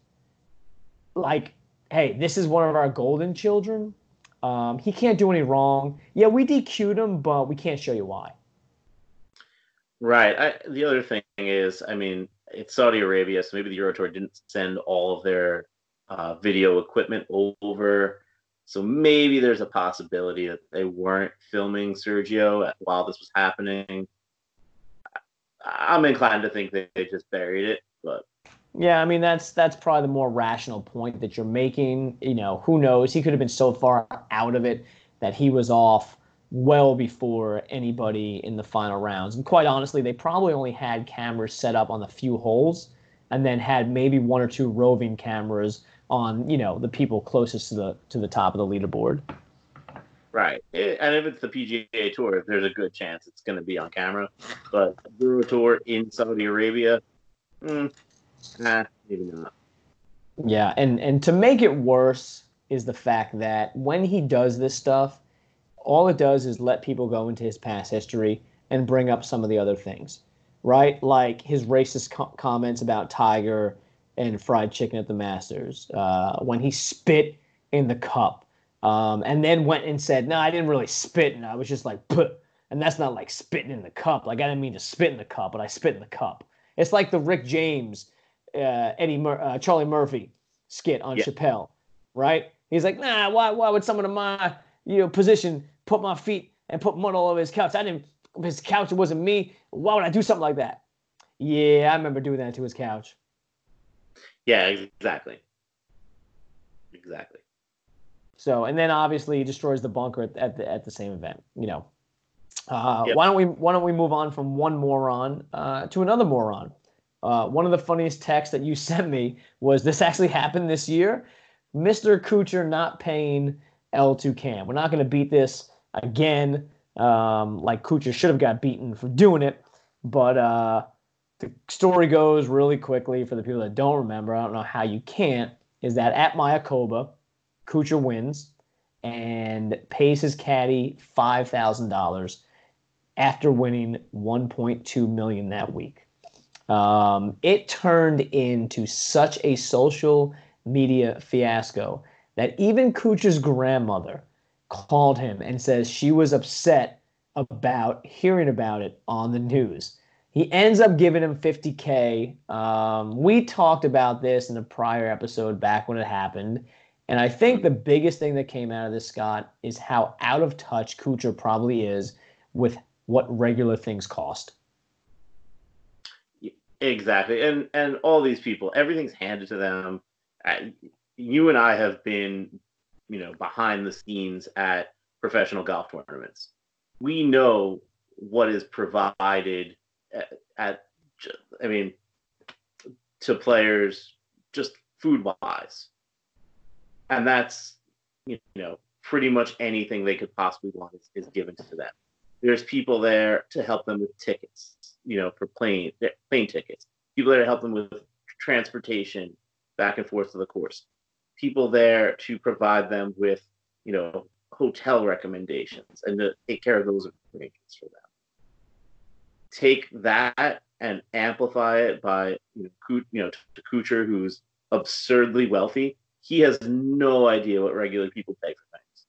like, hey, this is one of our golden children. Um, he can't do any wrong. Yeah, we DQ'd him, but we can't show you why. Right. I, the other thing is, I mean, it's Saudi Arabia, so maybe the Euro Tour didn't send all of their uh, video equipment over. So maybe there's a possibility that they weren't filming Sergio while this was happening. I'm inclined to think they just buried it, but yeah, I mean that's that's probably the more rational point that you're making. You know, who knows? He could have been so far out of it that he was off well before anybody in the final rounds. And quite honestly, they probably only had cameras set up on the few holes and then had maybe one or two roving cameras on, you know, the people closest to the to the top of the leaderboard. Right. It, and if it's the PGA Tour, there's a good chance it's going to be on camera. But Euro Tour in Saudi Arabia, mm, nah, maybe not. Yeah, and and to make it worse is the fact that when he does this stuff, all it does is let people go into his past history and bring up some of the other things, right? Like his racist co- comments about Tiger and fried chicken at the Masters, uh, when he spit in the cup um, and then went and said, "No, I didn't really spit, and I was just like, Puh. and that's not like spitting in the cup. Like I didn't mean to spit in the cup, but I spit in the cup. It's like the Rick James, uh, Eddie, Mur- uh, Charlie Murphy skit on yeah. Chappelle, right? He's like, Nah, why, why would someone in my you know position put my feet and put mud all over his couch? I didn't. His couch. It wasn't me. Why would I do something like that? Yeah, I remember doing that to his couch. Yeah, exactly. Exactly. So, and then obviously he destroys the bunker at, at the at the same event. You know, uh, yep. why don't we why don't we move on from one moron uh, to another moron? Uh, one of the funniest texts that you sent me was this actually happened this year. Mr. Kuchar not paying El Tucan. We're not going to beat this again. Um, like Kuchar should have got beaten for doing it, but uh, the story goes really quickly for the people that don't remember. I don't know how you can't. Is that at Mayakoba, Kuchar wins and pays his caddy five thousand dollars after winning 1.2 million that week. Um, it turned into such a social media fiasco that even Kuchar's grandmother called him and says she was upset about hearing about it on the news. He ends up giving him 50K. Um, we talked about this in a prior episode back when it happened. And I think the biggest thing that came out of this, Scott, is how out of touch Kuchar probably is with what regular things cost. Exactly, and and all these people, everything's handed to them. You and I have been, you know, behind the scenes at professional golf tournaments. We know what is provided at, at I mean, to players just food wise and that's you know pretty much anything they could possibly want is, is given to them. There's people there to help them with tickets, you know, for plane plane tickets. People there to help them with transportation back and forth to the course. People there to provide them with, you know, hotel recommendations and to take care of those arrangements for them. Take that and amplify it by you know, you know to Kuchar, who's absurdly wealthy he has no idea what regular people pay for things.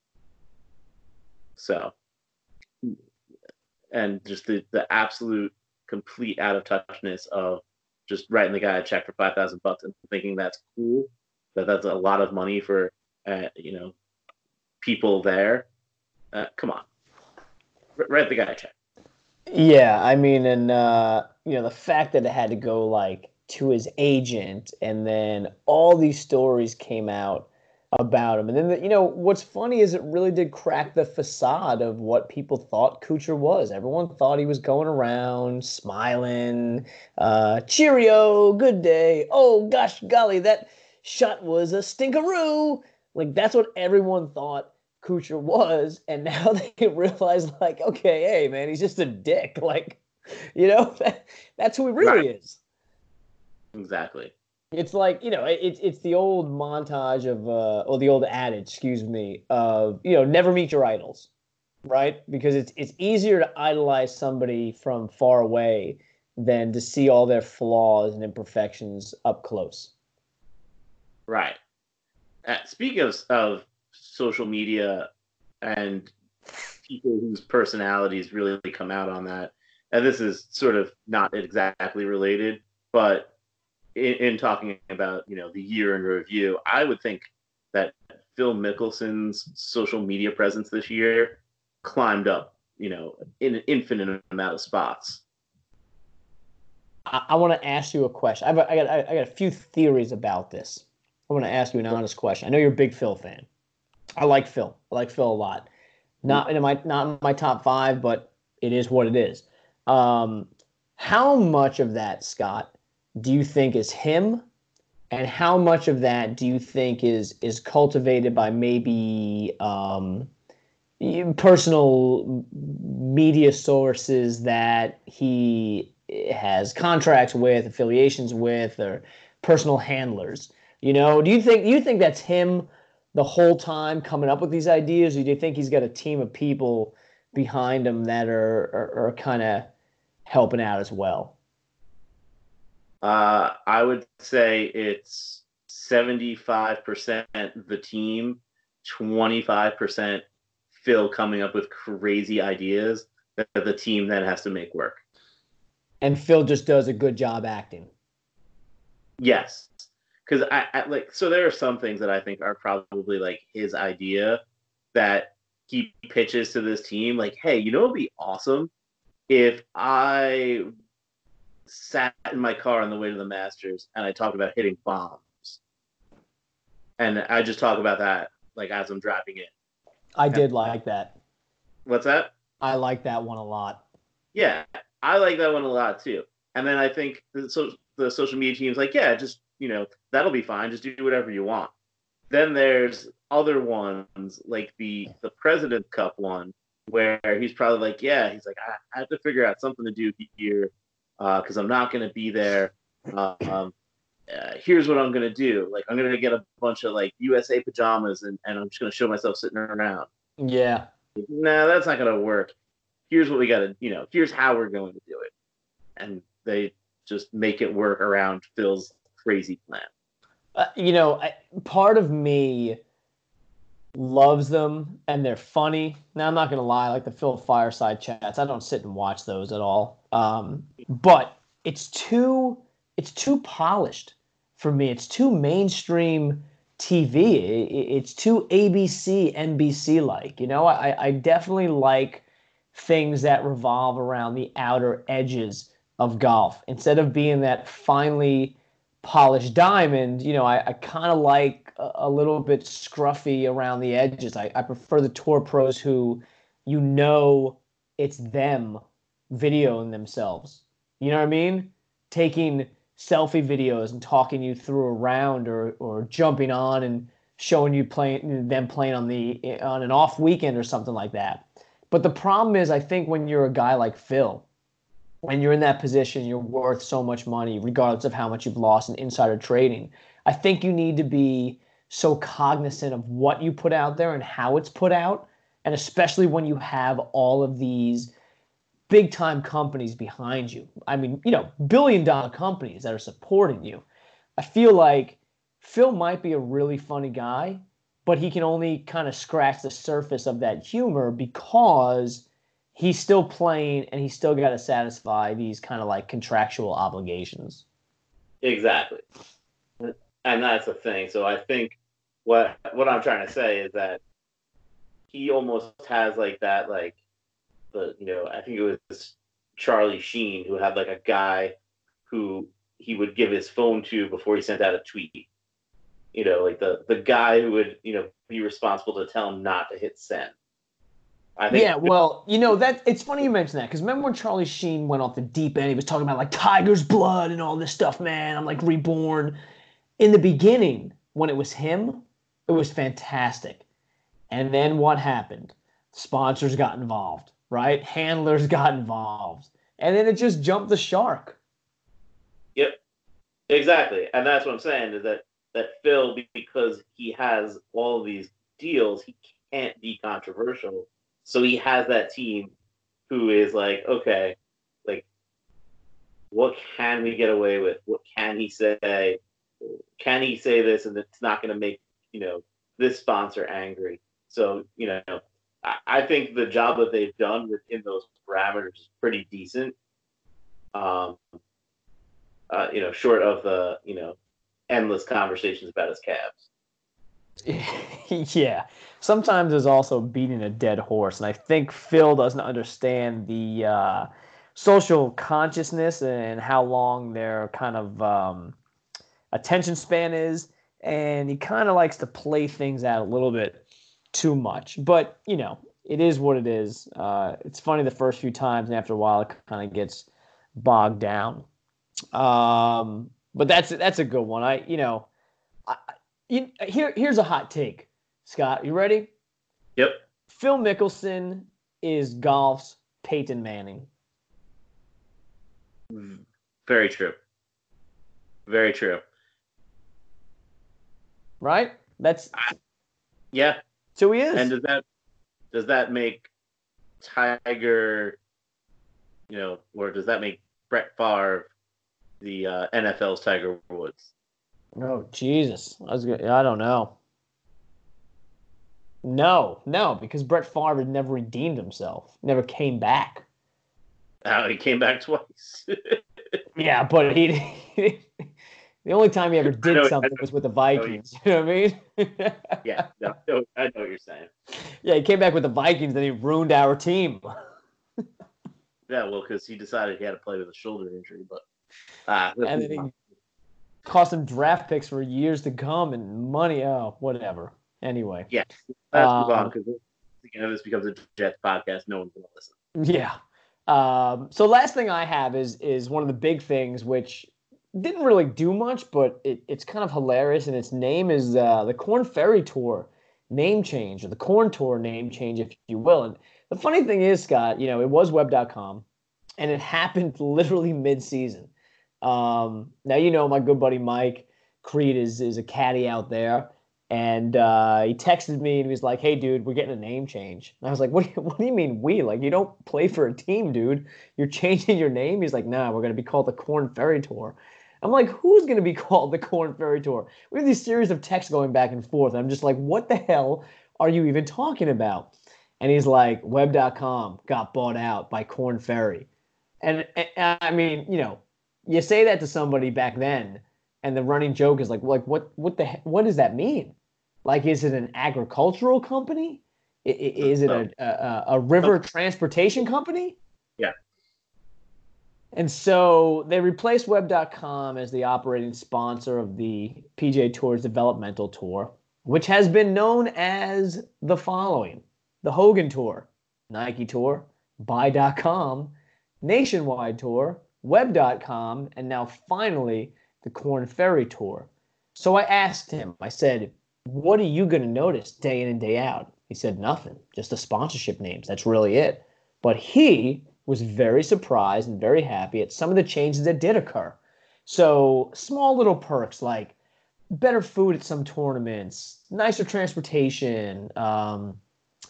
So, and just the, the absolute complete out of touchness of just writing the guy a check for 5,000 bucks and thinking that's cool, that that's a lot of money for, uh, you know, people there. Uh, come on. R- write the guy a check. Yeah, I mean, and, uh, you know, the fact that it had to go like to his agent, and then all these stories came out about him. And then, the, you know, what's funny is it really did crack the facade of what people thought Kuchar was. Everyone thought he was going around smiling, uh, cheerio, good day. Oh, gosh, golly, that shot was a stinkeroo. Like, that's what everyone thought Kuchar was. And now they realize, like, okay, hey, man, he's just a dick. Like, you know, that, that's who he really right. is. Exactly. It's like you know, it's it's the old montage of, uh, or the old adage, excuse me, of you know, never meet your idols, right? Because it's it's easier to idolize somebody from far away than to see all their flaws and imperfections up close. Right. Uh, speaking of of social media and people whose personalities really come out on that, and this is sort of not exactly related, but in, in, talking about you know the year in review, I would think that Phil Mickelson's social media presence this year climbed up, you know, in an infinite amount of spots. I, I want to ask you a question. I've, I got I got a few theories about this. I want to ask you an honest question. I know you're a big Phil fan. I like Phil. I like Phil a lot. Not in my not in my top five, but it is what it is. Um, how much of that, Scott, do you think is him? And how much of that do you think is is cultivated by maybe um, personal media sources that he has contracts with affiliations with or personal handlers? You know do you think do you think that's him the whole time coming up with these ideas or do you think he's got a team of people behind him that are are, are kind of helping out as well uh, I would say it's 75% the team, 25% Phil coming up with crazy ideas that the team then has to make work. And Phil just does a good job acting. Yes. Because I, I like so there are some things that I think are probably like his idea that he pitches to this team like, hey, you know, it'd be awesome if I sat in my car on the way to the Masters and I talked about hitting bombs. And I just talk about that like as I'm dropping in. I did like that. What's that? I like that one a lot. Yeah, I like that one a lot too. And then I think the, so, the social media team's like, yeah, just you know, that'll be fine. Just do whatever you want. Then there's other ones like the the President Cup one where he's probably like, yeah, he's like, I, I have to figure out something to do here because uh, I'm not going to be there. Um, uh, here's what I'm going to do. Like, I'm going to get a bunch of like USA pajamas and, and I'm just going to show myself sitting around. Yeah. Nah, that's not going to work. Here's what we got to, you know, here's how we're going to do it. And they just make it work around Phil's crazy plan. Uh, you know, I, part of me loves them and they're funny. Now I'm not gonna lie, like the Phil Fireside chats, I don't sit and watch those at all. Um, but it's too it's too polished for me. It's too mainstream TV. It's too ABC, NBC like. You know, I, I definitely like things that revolve around the outer edges of golf instead of being that finely polished diamond. You know, I, I kind of like a little bit scruffy around the edges. I, I prefer the tour pros who you know it's them videoing themselves. You know what I mean? Taking selfie videos and talking you through a round or or jumping on and showing you playing them playing on the on an off weekend or something like that. But the problem is I think when you're a guy like Phil, when you're in that position, you're worth so much money, regardless of how much you've lost in insider trading. I think you need to be so cognizant of what you put out there and how it's put out. And especially when you have all of these big time companies behind you. I mean, you know, billion dollar companies that are supporting you. I feel like Phil might be a really funny guy, but he can only kind of scratch the surface of that humor because he's still playing and he's still got to satisfy these kind of like contractual obligations. Exactly. And that's the thing. So I think what what I'm trying to say is that he almost has like that like the you know I think it was Charlie Sheen who had like a guy who he would give his phone to before he sent out a tweet. you know, like the the guy who would you know be responsible to tell him not to hit send. I think yeah, well, you know that it's funny you mention that because remember when Charlie Sheen went off the deep end? He was talking about like tiger's blood and all this stuff, man. I'm like reborn. In the beginning, when it was him, it was fantastic. And then what happened? Sponsors got involved, right? Handlers got involved, and then it just jumped the shark. Yep, exactly, and that's what I'm saying is that that Phil, because he has all these deals, he can't be controversial so he has that team who is like, okay, like, what can we get away with? What can he say? Can he say this and it's not going to make, you know, this sponsor angry? So, you know, I, I think the job that they've done within those parameters is pretty decent. Um, uh, you know, short of the, you know, endless conversations about his calves. yeah. Sometimes there's also beating a dead horse. And I think Phil doesn't understand the uh, social consciousness and how long they're kind of um, attention span is. And he kind of likes to play things out a little bit too much. But, you know, it is what it is. Uh, it's funny the first few times, and after a while, it kind of gets bogged down. Um, but that's that's a good one. I, you know, I, you, here, here's a hot take, Scott. You ready? Yep. Phil Mickelson is golf's Peyton Manning. Very true. Very true. Right? That's yeah. So he is. And does that does that make Tiger, you know, or does that make Brett Favre the uh, NFL's Tiger Woods? Oh Jesus! I was gonna, I don't know. No, no, because Brett Favre never redeemed himself. Never came back. Oh, he came back twice. yeah, but he, the only time he ever did know, something was with the Vikings. You know what I mean? yeah, no, I know what you're saying. Yeah, he came back with the Vikings, and he ruined our team. yeah, well, because he decided he had to play with a shoulder injury, but uh, and then he cost him draft picks for years to come and money. Oh, whatever. Anyway. Yeah. Let's um, move on because you know, this becomes a Jets podcast. No one's going to listen. Yeah. Um, so last thing I have is is one of the big things which didn't really do much, but it, it's kind of hilarious, and its name is uh, the Korn Ferry Tour name change, or the Korn Tour name change, if you will. And the funny thing is, Scott, you know, it was web.com, and it happened literally mid-season. Um, now you know my good buddy Mike Creed is is a caddy out there, and uh, he texted me and he was like, "Hey, dude, we're getting a name change." And I was like, "What? Do you, what do you mean we? Like, you don't play for a team, dude. You're changing your name." He's like, "Nah, we're gonna be called the Korn Ferry Tour." I'm like, "Who's gonna be called the Korn Ferry Tour?" We have these series of texts going back and forth. I'm just like, "What the hell are you even talking about?" And he's like, "Web.com got bought out by Korn Ferry," and, and I mean, you know you say that to somebody back then, and the running joke is like, like what what the what does that mean? Like, is it an agricultural company? Is it a, a, a river transportation company? And so they replaced Web.com as the operating sponsor of the PGA Tour's developmental tour, which has been known as the following the Hogan Tour, Nike Tour, Buy.com, Nationwide Tour, web.com, and now finally the Korn Ferry Tour. So I asked him, I said, What are you going to notice day in and day out? He said, Nothing, just the sponsorship names. That's really it. But he was very surprised and very happy at some of the changes that did occur. So small little perks like better food at some tournaments, nicer transportation, um,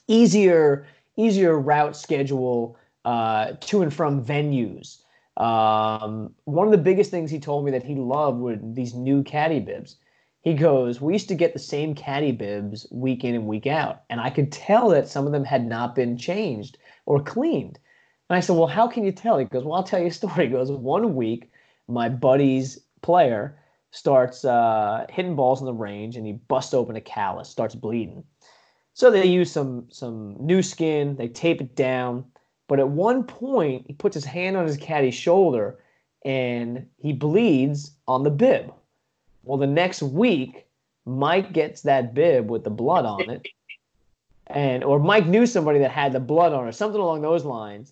easier easier route schedule uh, to and from venues. Um, one of the biggest things he told me that he loved were these new caddy bibs. He goes, We used to get the same caddy bibs week in and week out, and I could tell that some of them had not been changed or cleaned. And I said, Well, how can you tell? He goes, Well, I'll tell you a story. He goes, One week, my buddy's player starts uh, hitting balls in the range and he busts open a callus, starts bleeding. So they use some some new skin, they tape it down, but at one point, he puts his hand on his caddy's shoulder and he bleeds on the bib. Well, the next week, Mike gets that bib with the blood on it, and or Mike knew somebody that had the blood on or something along those lines.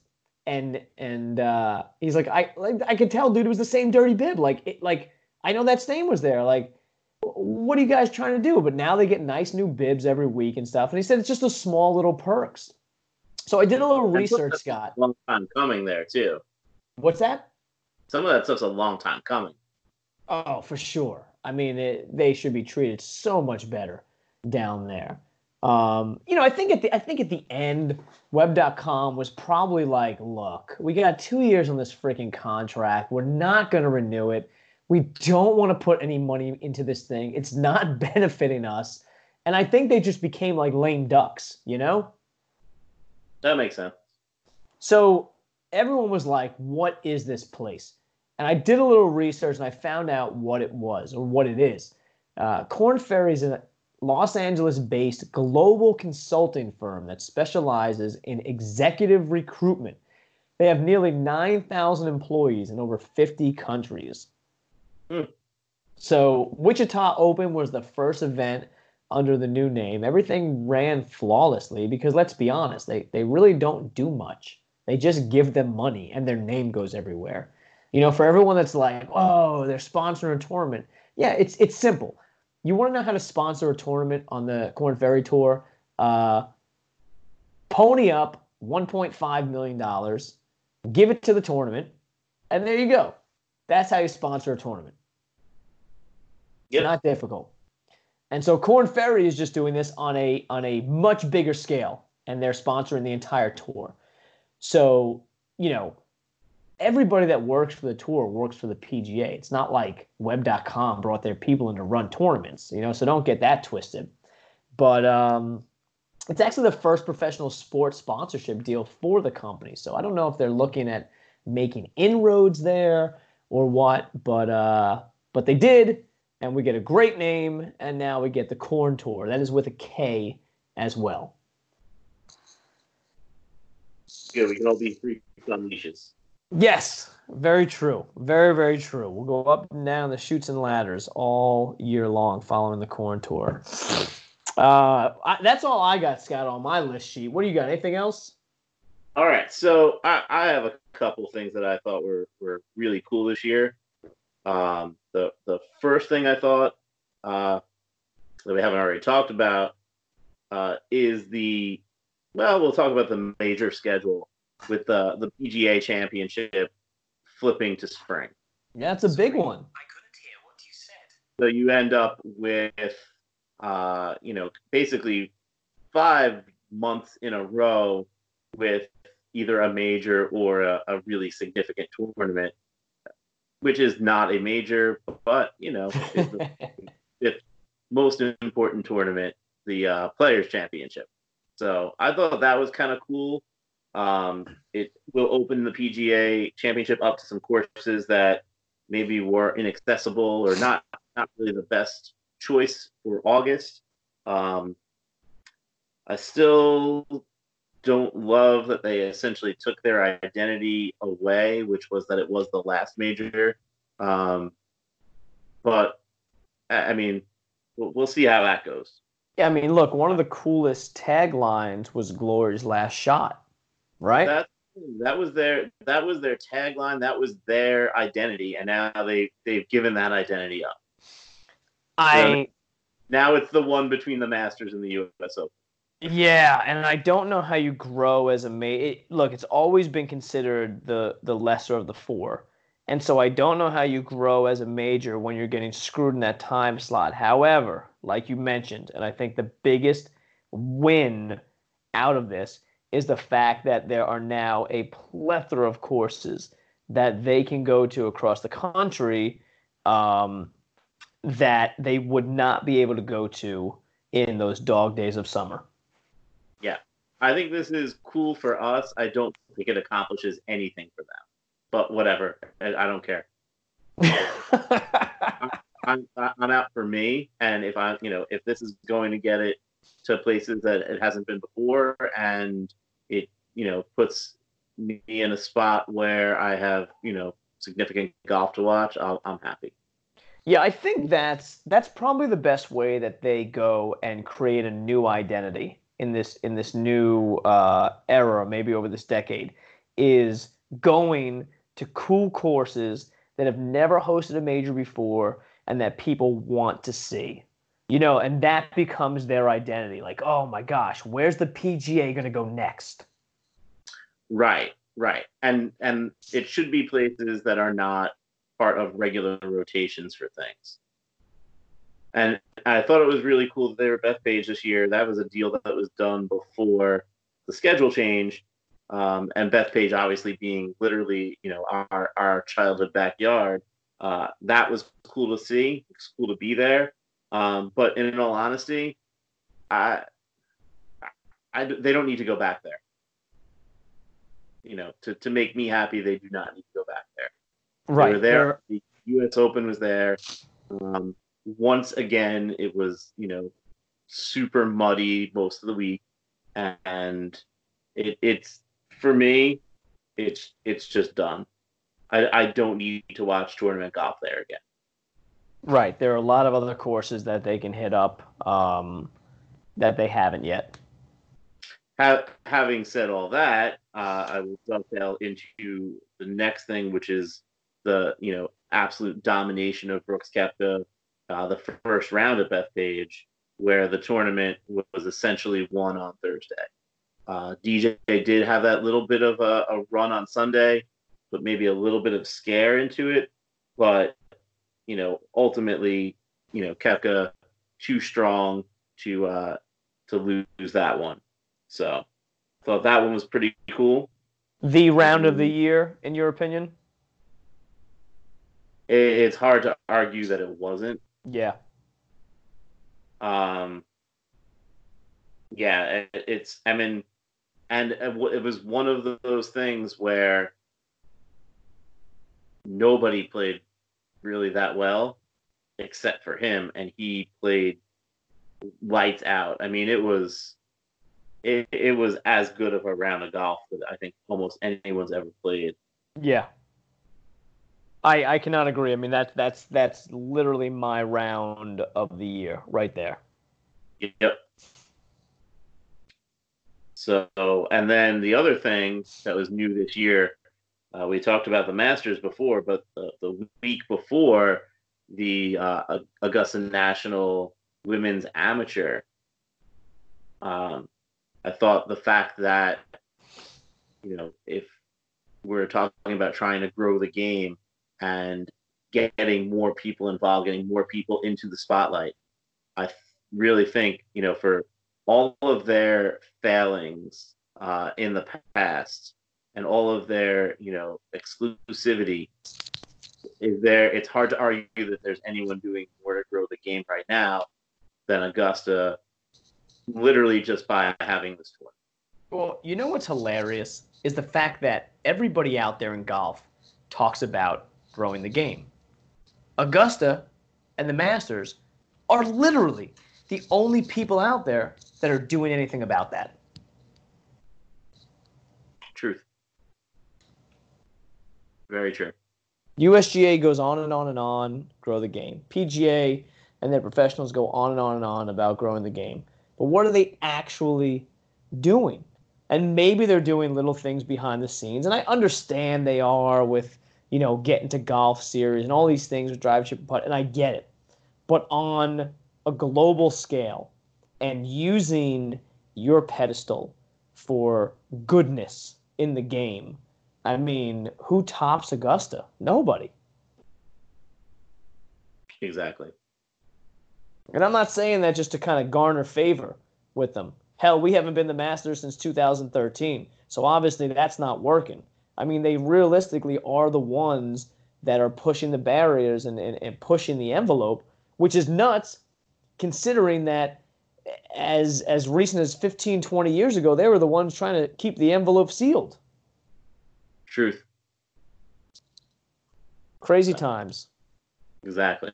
And and uh, he's like, I like I could tell, dude, it was the same dirty bib. Like it, like I know that stain was there. Like, what are you guys trying to do? But now they get nice new bibs every week and stuff. And he said it's just a small little perks. So I did a little research, Scott. long time coming there too. What's that? Some of that stuff's a long time coming. Oh, for sure. I mean, it, they should be treated so much better down there. Um, you know, I think at the I think at the end, Web.com was probably like, look, we got two years on this freaking contract. We're not going to renew it. We don't want to put any money into this thing. It's not benefiting us. And I think they just became like lame ducks, you know? That makes sense. So everyone was like, what is this place? And I did a little research and I found out what it was or what it is. Uh, Korn Ferry is a Los Angeles based global consulting firm that specializes in executive recruitment. They have nearly 9,000 employees in over 50 countries. Hmm. So, Wichita Open was the first event under the new name. Everything ran flawlessly because let's be honest, they, they really don't do much. They just give them money and their name goes everywhere. You know, for everyone that's like, oh, they're sponsoring a tournament. Yeah, it's it's simple. You want to know how to sponsor a tournament on the Korn Ferry Tour? Uh, pony up $1.5 million, give it to the tournament, and there you go. That's how you sponsor a tournament. Yep. Not difficult. And so Korn Ferry is just doing this on a on a much bigger scale, and they're sponsoring the entire tour. So, you know, everybody that works for the tour works for the PGA. It's not like web.com brought their people in to run tournaments, you know, so don't get that twisted. But um, it's actually the first professional sports sponsorship deal for the company. So I don't know if they're looking at making inroads there or what, but uh, but they did, and we get a great name, and now we get the Korn Tour. That is with a K as well. Good. We can all be free on leashes. Yes, very true. Very, very true. We'll go up and down the chutes and ladders all year long following the Korn Tour. Uh, I, that's all I got, Scott, on my list sheet. What do you got? Anything else? All right, so I, I have a couple things that I thought were were really cool this year. Um, the the first thing I thought uh, that we haven't already talked about uh, is the well, we'll talk about the major schedule with the the PGA Championship flipping to spring. Yeah, it's a big one. I couldn't hear what you said. So you end up with, uh, you know, basically five months in a row with either a major or a, a really significant tournament, which is not a major, but you know, is the fifth most important tournament, the uh, Players Championship. So I thought that was kind of cool. Um, it will open the PGA Championship up to some courses that maybe were inaccessible or not not really the best choice for August. Um, I still don't love that they essentially took their identity away, which was that it was the last major. Um, but I mean, we'll see how that goes. Yeah, I mean, look, one of the coolest taglines was Glory's last shot, right? That that was their that was their tagline. That was their identity, and now they they've given that identity up. I Now it's the one between the Masters and the U.S. Open. Yeah, and I don't know how you grow as a mate. Look, it's always been considered the the lesser of the four, and so I don't know how you grow as a major when you're getting screwed in that time slot. However, like you mentioned, and I think the biggest win out of this is the fact that there are now a plethora of courses that they can go to across the country um, that they would not be able to go to in those dog days of summer. Yeah, I think this is cool for us. I don't think it accomplishes anything for them, but whatever. I, I don't care. I'm I'm out for me, and if I you know if this is going to get it to places that it hasn't been before, and it you know puts me in a spot where I have you know significant golf to watch, I'll, I'm happy. Yeah, I think that's that's probably the best way that they go and create a new identity in this in this new uh, era, maybe over this decade, is going to cool courses that have never hosted a major before and that people want to see. You know, and that becomes their identity. Like, oh my gosh, where's the PGA going to go next? Right, right. And and it should be places that are not part of regular rotations for things. And I thought it was really cool that they were Bethpage this year. That was a deal that was done before the schedule change. Um, and Bethpage obviously being literally, you know, our, our childhood backyard. Uh, that was cool to see. It's cool to be there. Um, but in all honesty, I, I, they don't need to go back there. You know, to, to make me happy, they do not need to go back there. Right. They there. The U.S. Open was there. Um, once again, it was you know super muddy most of the week, and it, it's for me, it's it's just done. I, I don't need to watch tournament golf there again. Right. There are a lot of other courses that they can hit up um, that they haven't yet. Ha- having said all that, uh, I will dovetail into the next thing, which is the you know absolute domination of Brooks Koepka, uh, the first round at Bethpage, where the tournament was essentially won on Thursday. Uh, DJ did have that little bit of a, a, run on Sunday, but maybe a little bit of scare into it. But you know, ultimately, you know, Koepka too strong to uh, to lose that one. So, thought that one was pretty cool. The round of the year, in your opinion? it's hard to argue that it wasn't. Yeah. Um. Yeah, it's. I mean, and it was one of those things where nobody played really that well except for him, and he played lights out. I mean, it was. It, it was as good of a round of golf that I think almost anyone's ever played. Yeah, I, I cannot agree. I mean that's that's that's literally my round of the year right there. Yep. So and then the other thing that was new this year, uh, we talked about the Masters before, but the, the week before the uh, Augusta National Women's Amateur, um, I thought the fact that you know if we're talking about trying to grow the game and getting more people involved, getting more people into the spotlight. I really think, you know, for all of their failings uh, in the past and all of their, you know, exclusivity, is there? It's hard to argue that there's anyone doing more to grow the game right now than Augusta, literally just by having this tour. Well, you know what's hilarious is the fact that everybody out there in golf talks about growing the game. Augusta and the Masters are literally the only people out there that are doing anything about that. Truth. Very true. USGA goes on and on and on, grow the game. PGA and their professionals go on and on and on about growing the game. But what are they actually doing? And maybe they're doing little things behind the scenes. And I understand they are with you know, get into golf series and all these things with drive, chip, putt, and I get it. But on a global scale and using your pedestal for goodness in the game, I mean, who tops Augusta? Nobody. Exactly. And I'm not saying that just to kind of garner favor with them. Hell, we haven't been the Masters since 2013. So obviously that's not working. I mean, they realistically are the ones that are pushing the barriers and, and, and pushing the envelope, which is nuts considering that as as recent as 15 20 years ago they were the ones trying to keep the envelope sealed truth crazy times exactly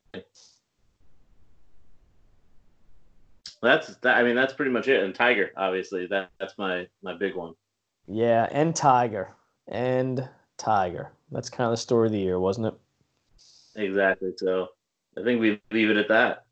that's that, i mean that's pretty much it and tiger obviously that that's my my big one yeah and tiger and Tiger. That's kind of the story of the year, wasn't it? Exactly. So I think we leave it at that.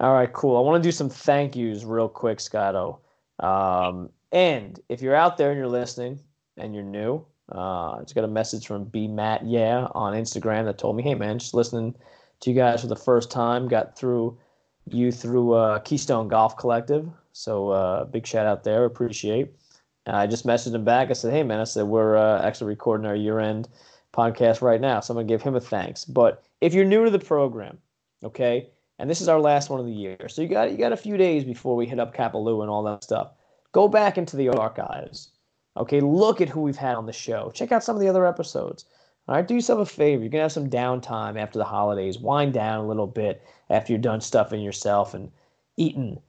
All right, cool. I want to do some thank yous real quick, Scotto. Um, and if you're out there and you're listening and you're new, uh, I just got a message from B Matt Yeah on Instagram that told me, hey man, just listening to you guys for the first time. Got through you through uh, Keystone Golf Collective. So uh, big shout out there. Appreciate. And I just messaged him back. I said, hey man, I said we're uh, actually recording our year end podcast right now, so I'm gonna give him a thanks. But if you're new to the program, okay and this is our last one of the year. So you got you got a few days before we hit up Kapalua and all that stuff. Go back into the archives. Okay, look at who we've had on the show. Check out some of the other episodes. All right, do yourself a favor. You're gonna have some downtime after the holidays. Wind down a little bit after you're done stuffing yourself and eating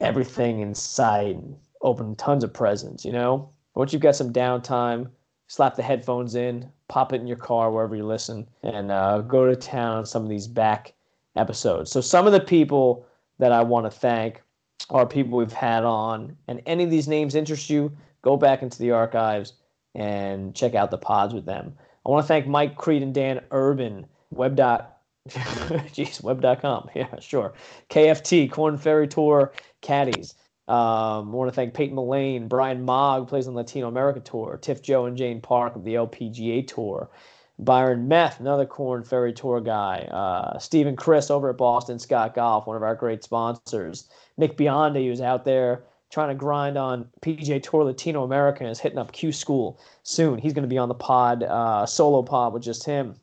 everything in sight and opening tons of presents. You know, once you've got some downtime, slap the headphones in, pop it in your car wherever you listen, and uh, go to town on some of these back episodes. So some of the people that I want to thank are people we've had on, and any of these names interest you, go back into the archives and check out the pods with them. I want to thank Mike Creed and Dan Urban, web dot, jeez, web.com. Yeah, sure. KFT, Korn Ferry Tour, Caddies. Um, I want to thank Peyton Mullane, Brian Mogg plays on Latino America Tour, Tiff Joh and Jane Park of the LPGA Tour, Byron Meth, another Korn Ferry Tour guy. Uh, Stephen Chris over at Boston Scott Golf, one of our great sponsors. Nick Biondi, who's out there trying to grind on PGA Tour Latino America and is hitting up Q School soon. He's going to be on the pod, uh, solo pod with just him.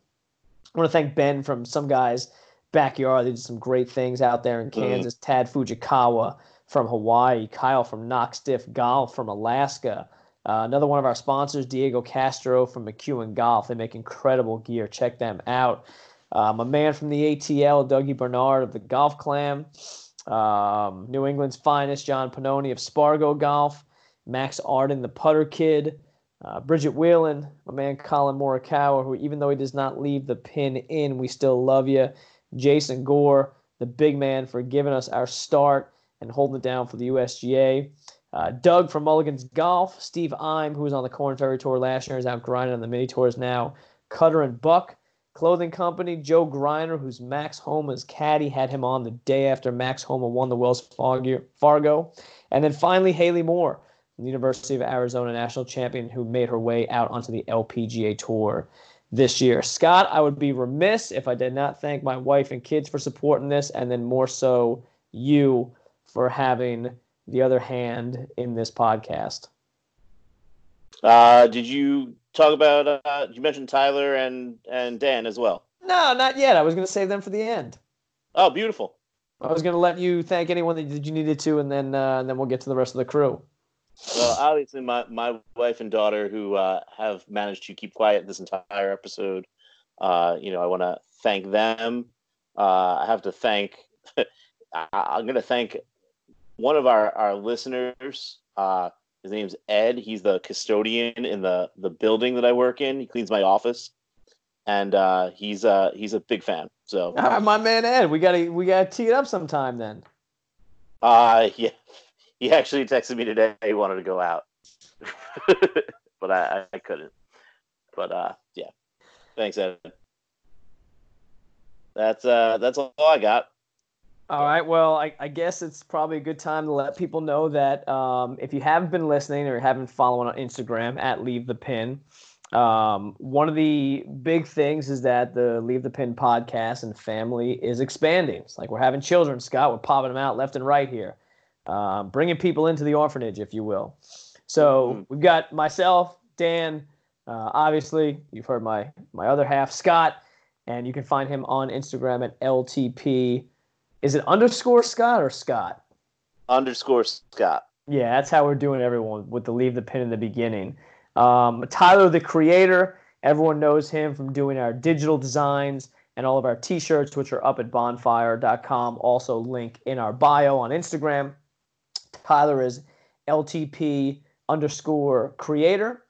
I want to thank Ben from some guys' backyard. They did some great things out there in mm-hmm. Kansas. Mm. Tadd Fujikawa from Hawaii. Kyle from Knock Stiff Golf from Alaska. Uh, another one of our sponsors, Diego Castro from McEwen Golf. They make incredible gear. Check them out. Um, a man from the ATL, Dougie Bernard of the Golf Clam. Um, New England's finest, John Panoni of Spargo Golf. Max Arden, the Putter Kid. Uh, Bridget Whelan, my man Collin Morikawa, who even though he does not leave the pin in, we still love you. Jason Gore, the big man, for giving us our start and holding it down for the USGA. Uh, Doug from Mulligan's Golf, Steve Ime, who was on the Korn Ferry Tour last year, is out grinding on the mini tours now. Cutter and Buck Clothing Company, Joe Greiner, who's Max Homa's caddy, had him on the day after Max Homa won the Wells Fargo. And then finally, Haley Moore, the University of Arizona national champion, who made her way out onto the LPGA Tour this year. Scott, I would be remiss if I did not thank my wife and kids for supporting this, and then more so you for having the other hand in this podcast? Uh, did you talk about? Uh, you mentioned Tyler and and Dan as well. No, not yet. I was going to save them for the end. Oh, beautiful. I was going to let you thank anyone that you needed to, and then uh, and then we'll get to the rest of the crew. Well, obviously, my, my wife and daughter who uh, have managed to keep quiet this entire episode. Uh, you know, I want to thank them. Uh, I have to thank. I, I'm going to thank one of our our listeners. His name's Ed. He's the custodian in the the building that I work in. He cleans my office, and uh, he's uh he's a big fan. So uh, my man Ed, we gotta we gotta tee it up sometime then. Uh yeah, he actually texted me today. He wanted to go out, but I I couldn't. But uh yeah, thanks Ed. That's uh that's all I got. All right. Well, I, I, guess it's probably a good time to let people know that um, if you haven't been listening or haven't followed on Instagram at Leave the Pin, um, one of the big things is that the Leave the Pin podcast and family is expanding. It's like we're having children, Scott. We're popping them out left and right here, um, bringing people into the orphanage, if you will. So mm-hmm. we've got myself, Dan. Uh, obviously, you've heard my my other half, Scott, and you can find him on Instagram at LTP is it underscore Scott or Scott? Underscore Scott. Yeah, that's how we're doing everyone with the leave the pin in the beginning. Um, Tyler, the creator, everyone knows him from doing our digital designs and all of our t-shirts, which are up at bonfire.com. Also, link in our bio on Instagram. Tyler is LTP underscore creator.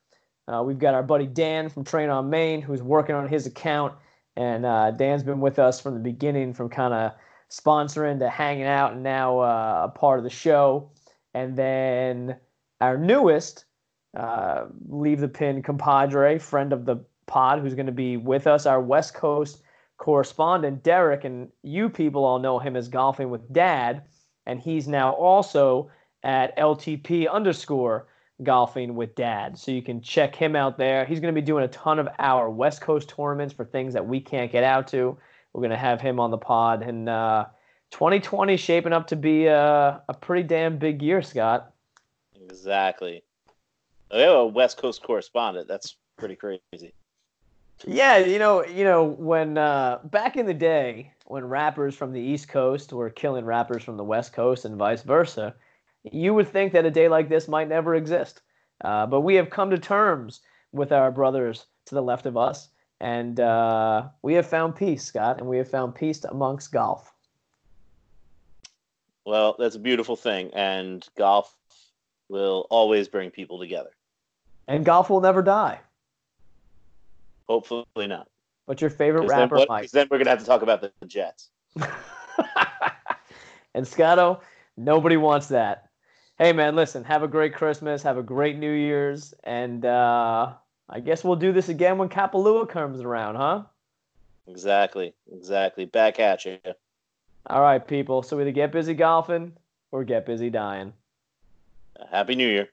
Uh, we've got our buddy Dan from Train on Main who's working on his account. And uh, Dan's been with us from the beginning, from kind of sponsoring to hanging out and now uh, a part of the show. And then our newest, uh, Leave the Pin compadre, friend of the pod, who's going to be with us, our West Coast correspondent, Derek, and you people all know him as Golfing with Dad, and he's now also at LTP underscore golfing with dad. So you can check him out there. He's going to be doing a ton of our West Coast tournaments for things that we can't get out to. We're going to have him on the pod. And uh, 2020 shaping up to be a, a pretty damn big year, Scott. Exactly. We have a West Coast correspondent. That's pretty crazy. Yeah, you know, you know, when uh, back in the day, when rappers from the East Coast were killing rappers from the West Coast and vice versa, you would think that a day like this might never exist. Uh, but we have come to terms with our brothers to the left of us, and uh, we have found peace, Scott, and we have found peace amongst golf. Well, that's a beautiful thing, and golf will always bring people together. And golf will never die. Hopefully not. What's your favorite rapper, then, what, Mike? Then we're gonna have to talk about the Jets. and Scotto, nobody wants that hey man, listen, have a great Christmas, have a great New Year's, and uh, I guess we'll do this again when Kapalua comes around, huh? Exactly, exactly. Back at you. All right, people. So either get busy golfing or get busy dying. Happy New Year.